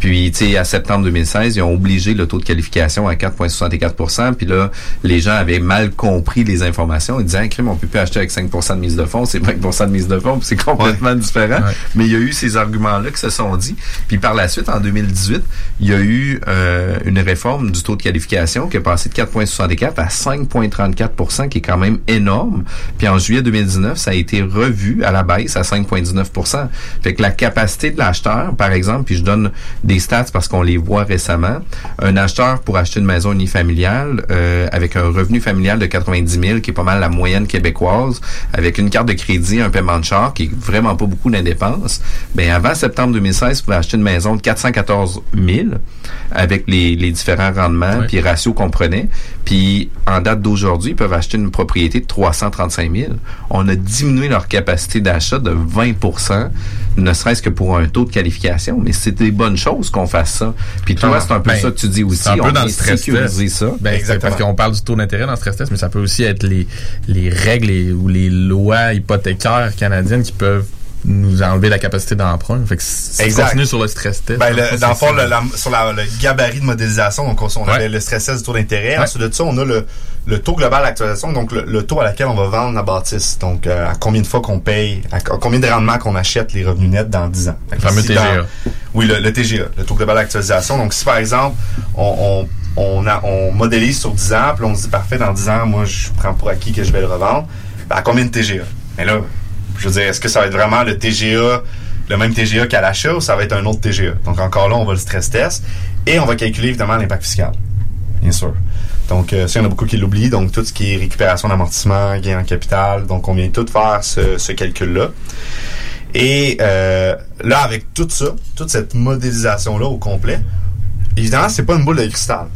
Puis, tu sais, à septembre 2016, ils ont obligé le taux de qualification à 4,64% Puis là, les gens avaient mal compris les informations. Ils disaient, ah, crime, on peut plus acheter avec 5 de mise de fonds, c'est 20 de mise de fonds, c'est complètement différent. Mais il y a eu ces arguments-là qui se sont dit. Puis par la suite, en 2018, il y a eu euh, une réforme du taux de qualification qui est passé de 4,64 à 5,34% qui est quand même énorme. Puis en juillet 2019, ça a été revu à la baisse à 5,19% Fait que la capacité de l'acheteur, par exemple, puis je donne des stats parce qu'on les voit récemment, un acheteur pour acheter une maison unifamiliale euh, avec un revenu familial de 90 000, qui est pas mal la moyenne québécoise, avec une carte de crédit, un paiement de char, qui est vraiment pas beaucoup d'indépenses, ben avant septembre 2016, pour acheter une maison de 414 000, avec les, les différents rendements, puis ratios qu'on prenait, puis en date d'aujourd'hui, ils peuvent acheter une propriété de 335 000. On a diminué leur capacité d'achat de 20% ne serait-ce que pour un taux de qualification, mais c'est des bonnes choses qu'on fasse ça. Puis toi, c'est un peu Ben, ça que tu dis aussi. C'est un peu on dans le stress test. ça. Ben, c'est parce qu'on parle du taux d'intérêt dans le stress test, mais ça peut aussi être les, les règles et- ou les lois hypothécaires canadiennes qui peuvent nous enlever la capacité d'emprunt. Fait que si Exact. continues sur le stress test. Ben, le, dans le fond, ça. le, la- sur la- le gabarit de modélisation, donc on, on Ouais. avait le stress test du taux d'intérêt. Ouais. Ensuite de ça, on a le, le taux global d'actualisation, donc le, le taux à laquelle on va vendre la bâtisse. Donc, euh, à combien de fois qu'on paye, à, co- combien de rendements qu'on achète les revenus nets dans 10 ans. Le fameux si dans- TGA. oui, le, le TGA, le taux global d'actualisation. Donc, si par exemple, on, on, on, a- on modélise sur 10 ans, puis on se dit, parfait, dans 10 ans, moi, je prends pour acquis que je vais le revendre, ben, à combien de TGA? Mais là, je veux dire, est-ce que ça va être vraiment le TGA, le même TGA qu'à l'achat ou ça va être un autre TGA? Donc, encore là, on va le stress test et on va calculer évidemment l'impact fiscal. Bien sûr. Donc, euh, ça, il y en a beaucoup qui l'oublient. Donc, tout ce qui est récupération d'amortissement, gain en capital. Donc, on vient tout faire ce, ce calcul-là. Et euh, là, avec tout ça, toute cette modélisation-là au complet, évidemment, c'est pas une boule de cristal.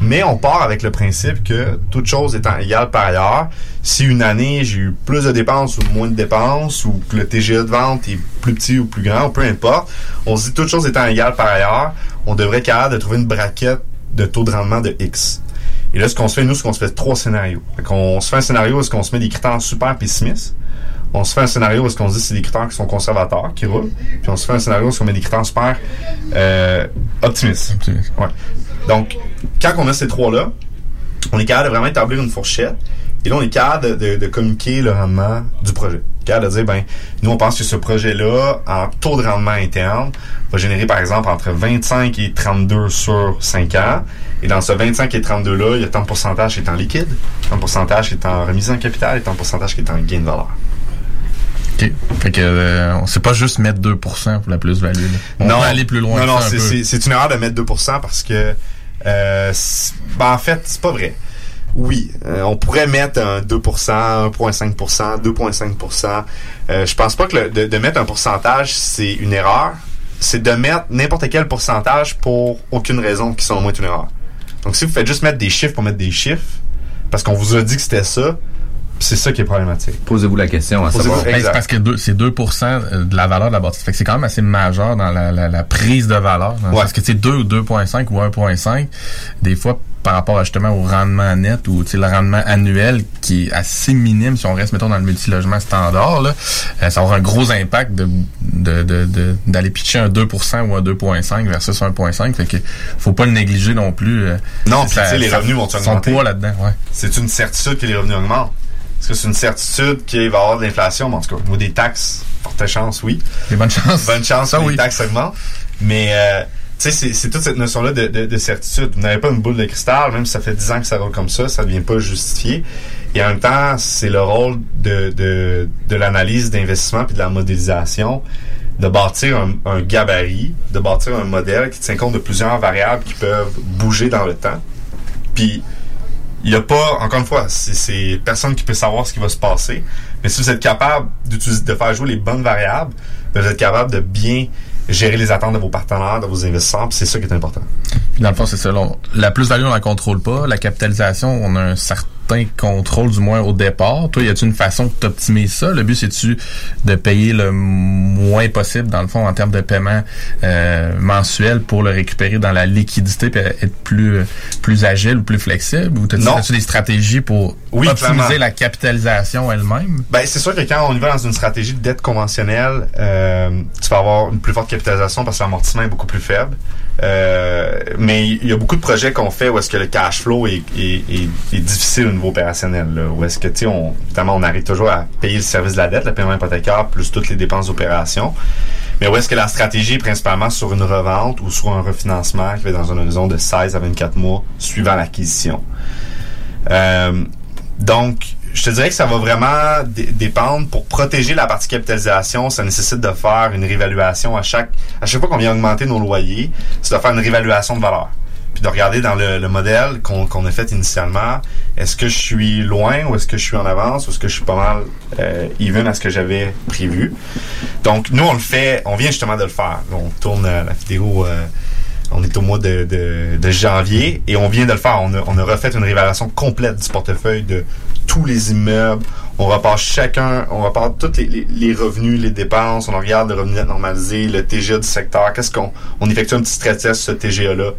Mais on part avec le principe que toute chose étant égale par ailleurs, si une année j'ai eu plus de dépenses ou moins de dépenses, ou que le TGA de vente est plus petit ou plus grand, peu importe, on se dit toute chose étant égale par ailleurs, on devrait être capable de trouver une braquette de taux de rendement de X. Et là, ce qu'on se fait, nous, c'est qu'on se fait trois scénarios. Fait qu'on se fait un scénario où est-ce qu'on se met des critères super pessimistes. On se fait un scénario où est-ce qu'on se dit c'est des critères qui sont conservateurs, qui roulent. Puis on se fait un scénario où est-ce qu'on met des critères super euh, optimistes. Ouais. Donc, quand on a ces trois-là, on est capable de vraiment établir une fourchette. Et là, on est capable de, communiquer le rendement du projet. Capable de dire, ben, nous, on pense que ce projet-là, en taux de rendement interne, va générer, par exemple, entre 25 et 32 sur 5 ans. Et dans ce 25 et 32-là, il y a tant de pourcentage qui est en liquide, tant de pourcentage qui est en remise en capital et tant de pourcentage qui est en gain de valeur. OK. Fait que euh, sait pas juste mettre 2% pour la plus-value. On non, va aller plus loin Non, non, c'est- c'est c'est une erreur de mettre 2% parce que, euh, c'est- ben, en fait, c'est pas vrai. Oui, euh, on pourrait mettre un 2%, 1,5%, 2,5%. Euh, je pense pas que le- de, de mettre un pourcentage, c'est une erreur. C'est de mettre n'importe quel pourcentage pour aucune raison qui sont moins une erreur. Donc, si vous faites juste mettre des chiffres pour mettre des chiffres, parce qu'on vous a dit que c'était ça, c'est ça qui est problématique. Posez-vous la question à savoir. Ben, c'est parce que c'est 2 de la valeur de la bâtisse. Fait que c'est quand même assez majeur dans la, la- la prise de valeur. dans Ouais. sens que c'est 2 ou 2.5 ou 1.5, des fois par rapport justement au rendement net ou tu sais, le rendement annuel qui est assez minime si on reste mettons dans le multilogement standard là, euh, ça aura un gros impact de de- de- de- d'aller pitcher un 2% ou un 2.5 versus 1.5 fait que faut pas le négliger non plus euh, Non, puis les ça- revenus vont son augmenter. poids là-dedans ouais C'est une certitude que les revenus augmentent. Est-ce que c'est une certitude qu'il va y avoir de l'inflation? Bon, en tout cas, niveau des taxes, forte chance, oui. des bonnes chances Bonne chance oui. les taxes augmentent. Mais, euh, tu sais, c'est- c'est toute cette notion-là de, de- de certitude. Vous n'avez pas une boule de cristal, même si ça fait 10 ans que ça roule comme ça, ça ne devient pas justifié. Et en même temps, c'est le rôle de, de, de l'analyse d'investissement puis de la modélisation de bâtir un, un gabarit, de bâtir un modèle qui tient compte de plusieurs variables qui peuvent bouger dans le temps. Puis, il n'y a pas, encore une fois, c'est- personne qui peut savoir ce qui va se passer. Mais si vous êtes capable de faire jouer les bonnes variables, ben, vous êtes capable de bien gérer les attentes de vos partenaires, de vos investisseurs, c'est ça qui est important. Puis dans le fond, c'est ça. la plus-value, on la contrôle pas. La capitalisation, on a un certain contrôle, du moins au départ. Toi, y a-tu une façon de t'optimiser ça? Le but, c'est-tu de payer le moins possible, dans le fond, en termes de paiement euh, mensuel pour le récupérer dans la liquidité puis être plus plus agile ou plus flexible? Ou t'as-tu des stratégies pour Oui, optimiser clairement. la capitalisation elle-même? Ben, c'est sûr que quand on y va dans une stratégie de dette conventionnelle, euh, tu vas avoir une plus forte capitalisation parce que l'amortissement est beaucoup plus faible. Euh, mais il y a beaucoup de projets qu'on fait où est-ce que le cash flow est, est, est, difficile au niveau opérationnel. Là, où est-ce que, tu sais, on, évidemment, on arrive toujours à payer le service de la dette, le paiement hypothécaire, plus toutes les dépenses d'opération. Mais où est-ce que la stratégie est principalement sur une revente ou sur un refinancement qui va dans un horizon de 16 à 24 mois suivant l'acquisition? Euh, donc, je te dirais que ça va vraiment dé- dépendre. Pour protéger la partie capitalisation, ça nécessite de faire une réévaluation à chaque à chaque fois qu'on vient augmenter nos loyers, c'est de faire une réévaluation de valeur. Puis de regarder dans le, le modèle qu'on qu'on a fait initialement, est-ce que je suis loin ou est-ce que je suis en avance ou est-ce que je suis pas mal euh, even à ce que j'avais prévu. Donc nous on le fait, on vient justement de le faire. On tourne euh, la vidéo euh, on est au mois de, janvier et on vient de le faire. On a, on refait une réévaluation complète du portefeuille de tous les immeubles. On repart chacun, on repart tous les, revenus, les dépenses. On regarde le revenu net normalisé, le TGA du secteur. Qu'est-ce qu'on on effectue un petit stress sur ce TGA-là.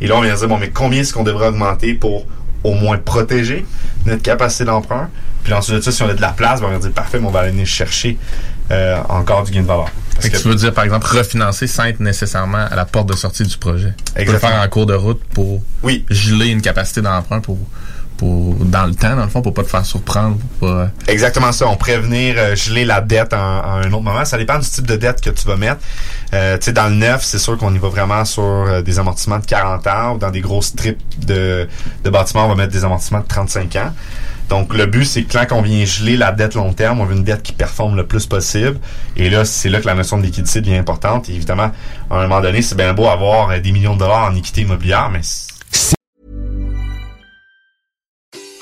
Et là, on vient de dire, bon, mais combien est-ce qu'on devrait augmenter pour au moins protéger notre capacité d'emprunt? Puis ensuite de ça, si on a de la place, ben, on va dire, parfait, mais on va aller chercher euh, encore du gain de valeur. Parce que tu veux dire, par exemple, refinancer sans être nécessairement à la porte de sortie du projet. Tu peux le Exactement. faire en cours de route pour Oui. geler une capacité d'emprunt pour, pour dans le temps, dans le fond, pour pas te faire surprendre. Pour pas, Exactement ça. On prévenir euh, geler la dette en- à un autre moment. Ça dépend du type de dette que tu vas mettre. Euh, tu sais, dans le neuf, c'est sûr qu'on y va vraiment sur euh, des amortissements de 40 ans ou dans des grosses strips de, de bâtiments, on va mettre des amortissements de 35 ans. Donc, le but, c'est que quand on vient geler la dette long terme, on veut une dette qui performe le plus possible. Et là, c'est là que la notion de liquidité devient importante. Et évidemment, à un moment donné, c'est bien beau avoir euh, des millions de dollars en équité immobilière, mais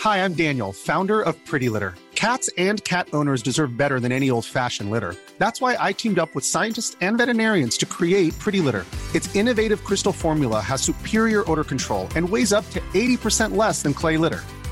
Hi, I'm Daniel, founder of Pretty Litter. Cats and cat owners deserve better than any old fashioned litter. That's why I teamed up with scientists and veterinarians to create Pretty Litter. Its innovative crystal formula has superior odor control and weighs up to 80% less than clay litter.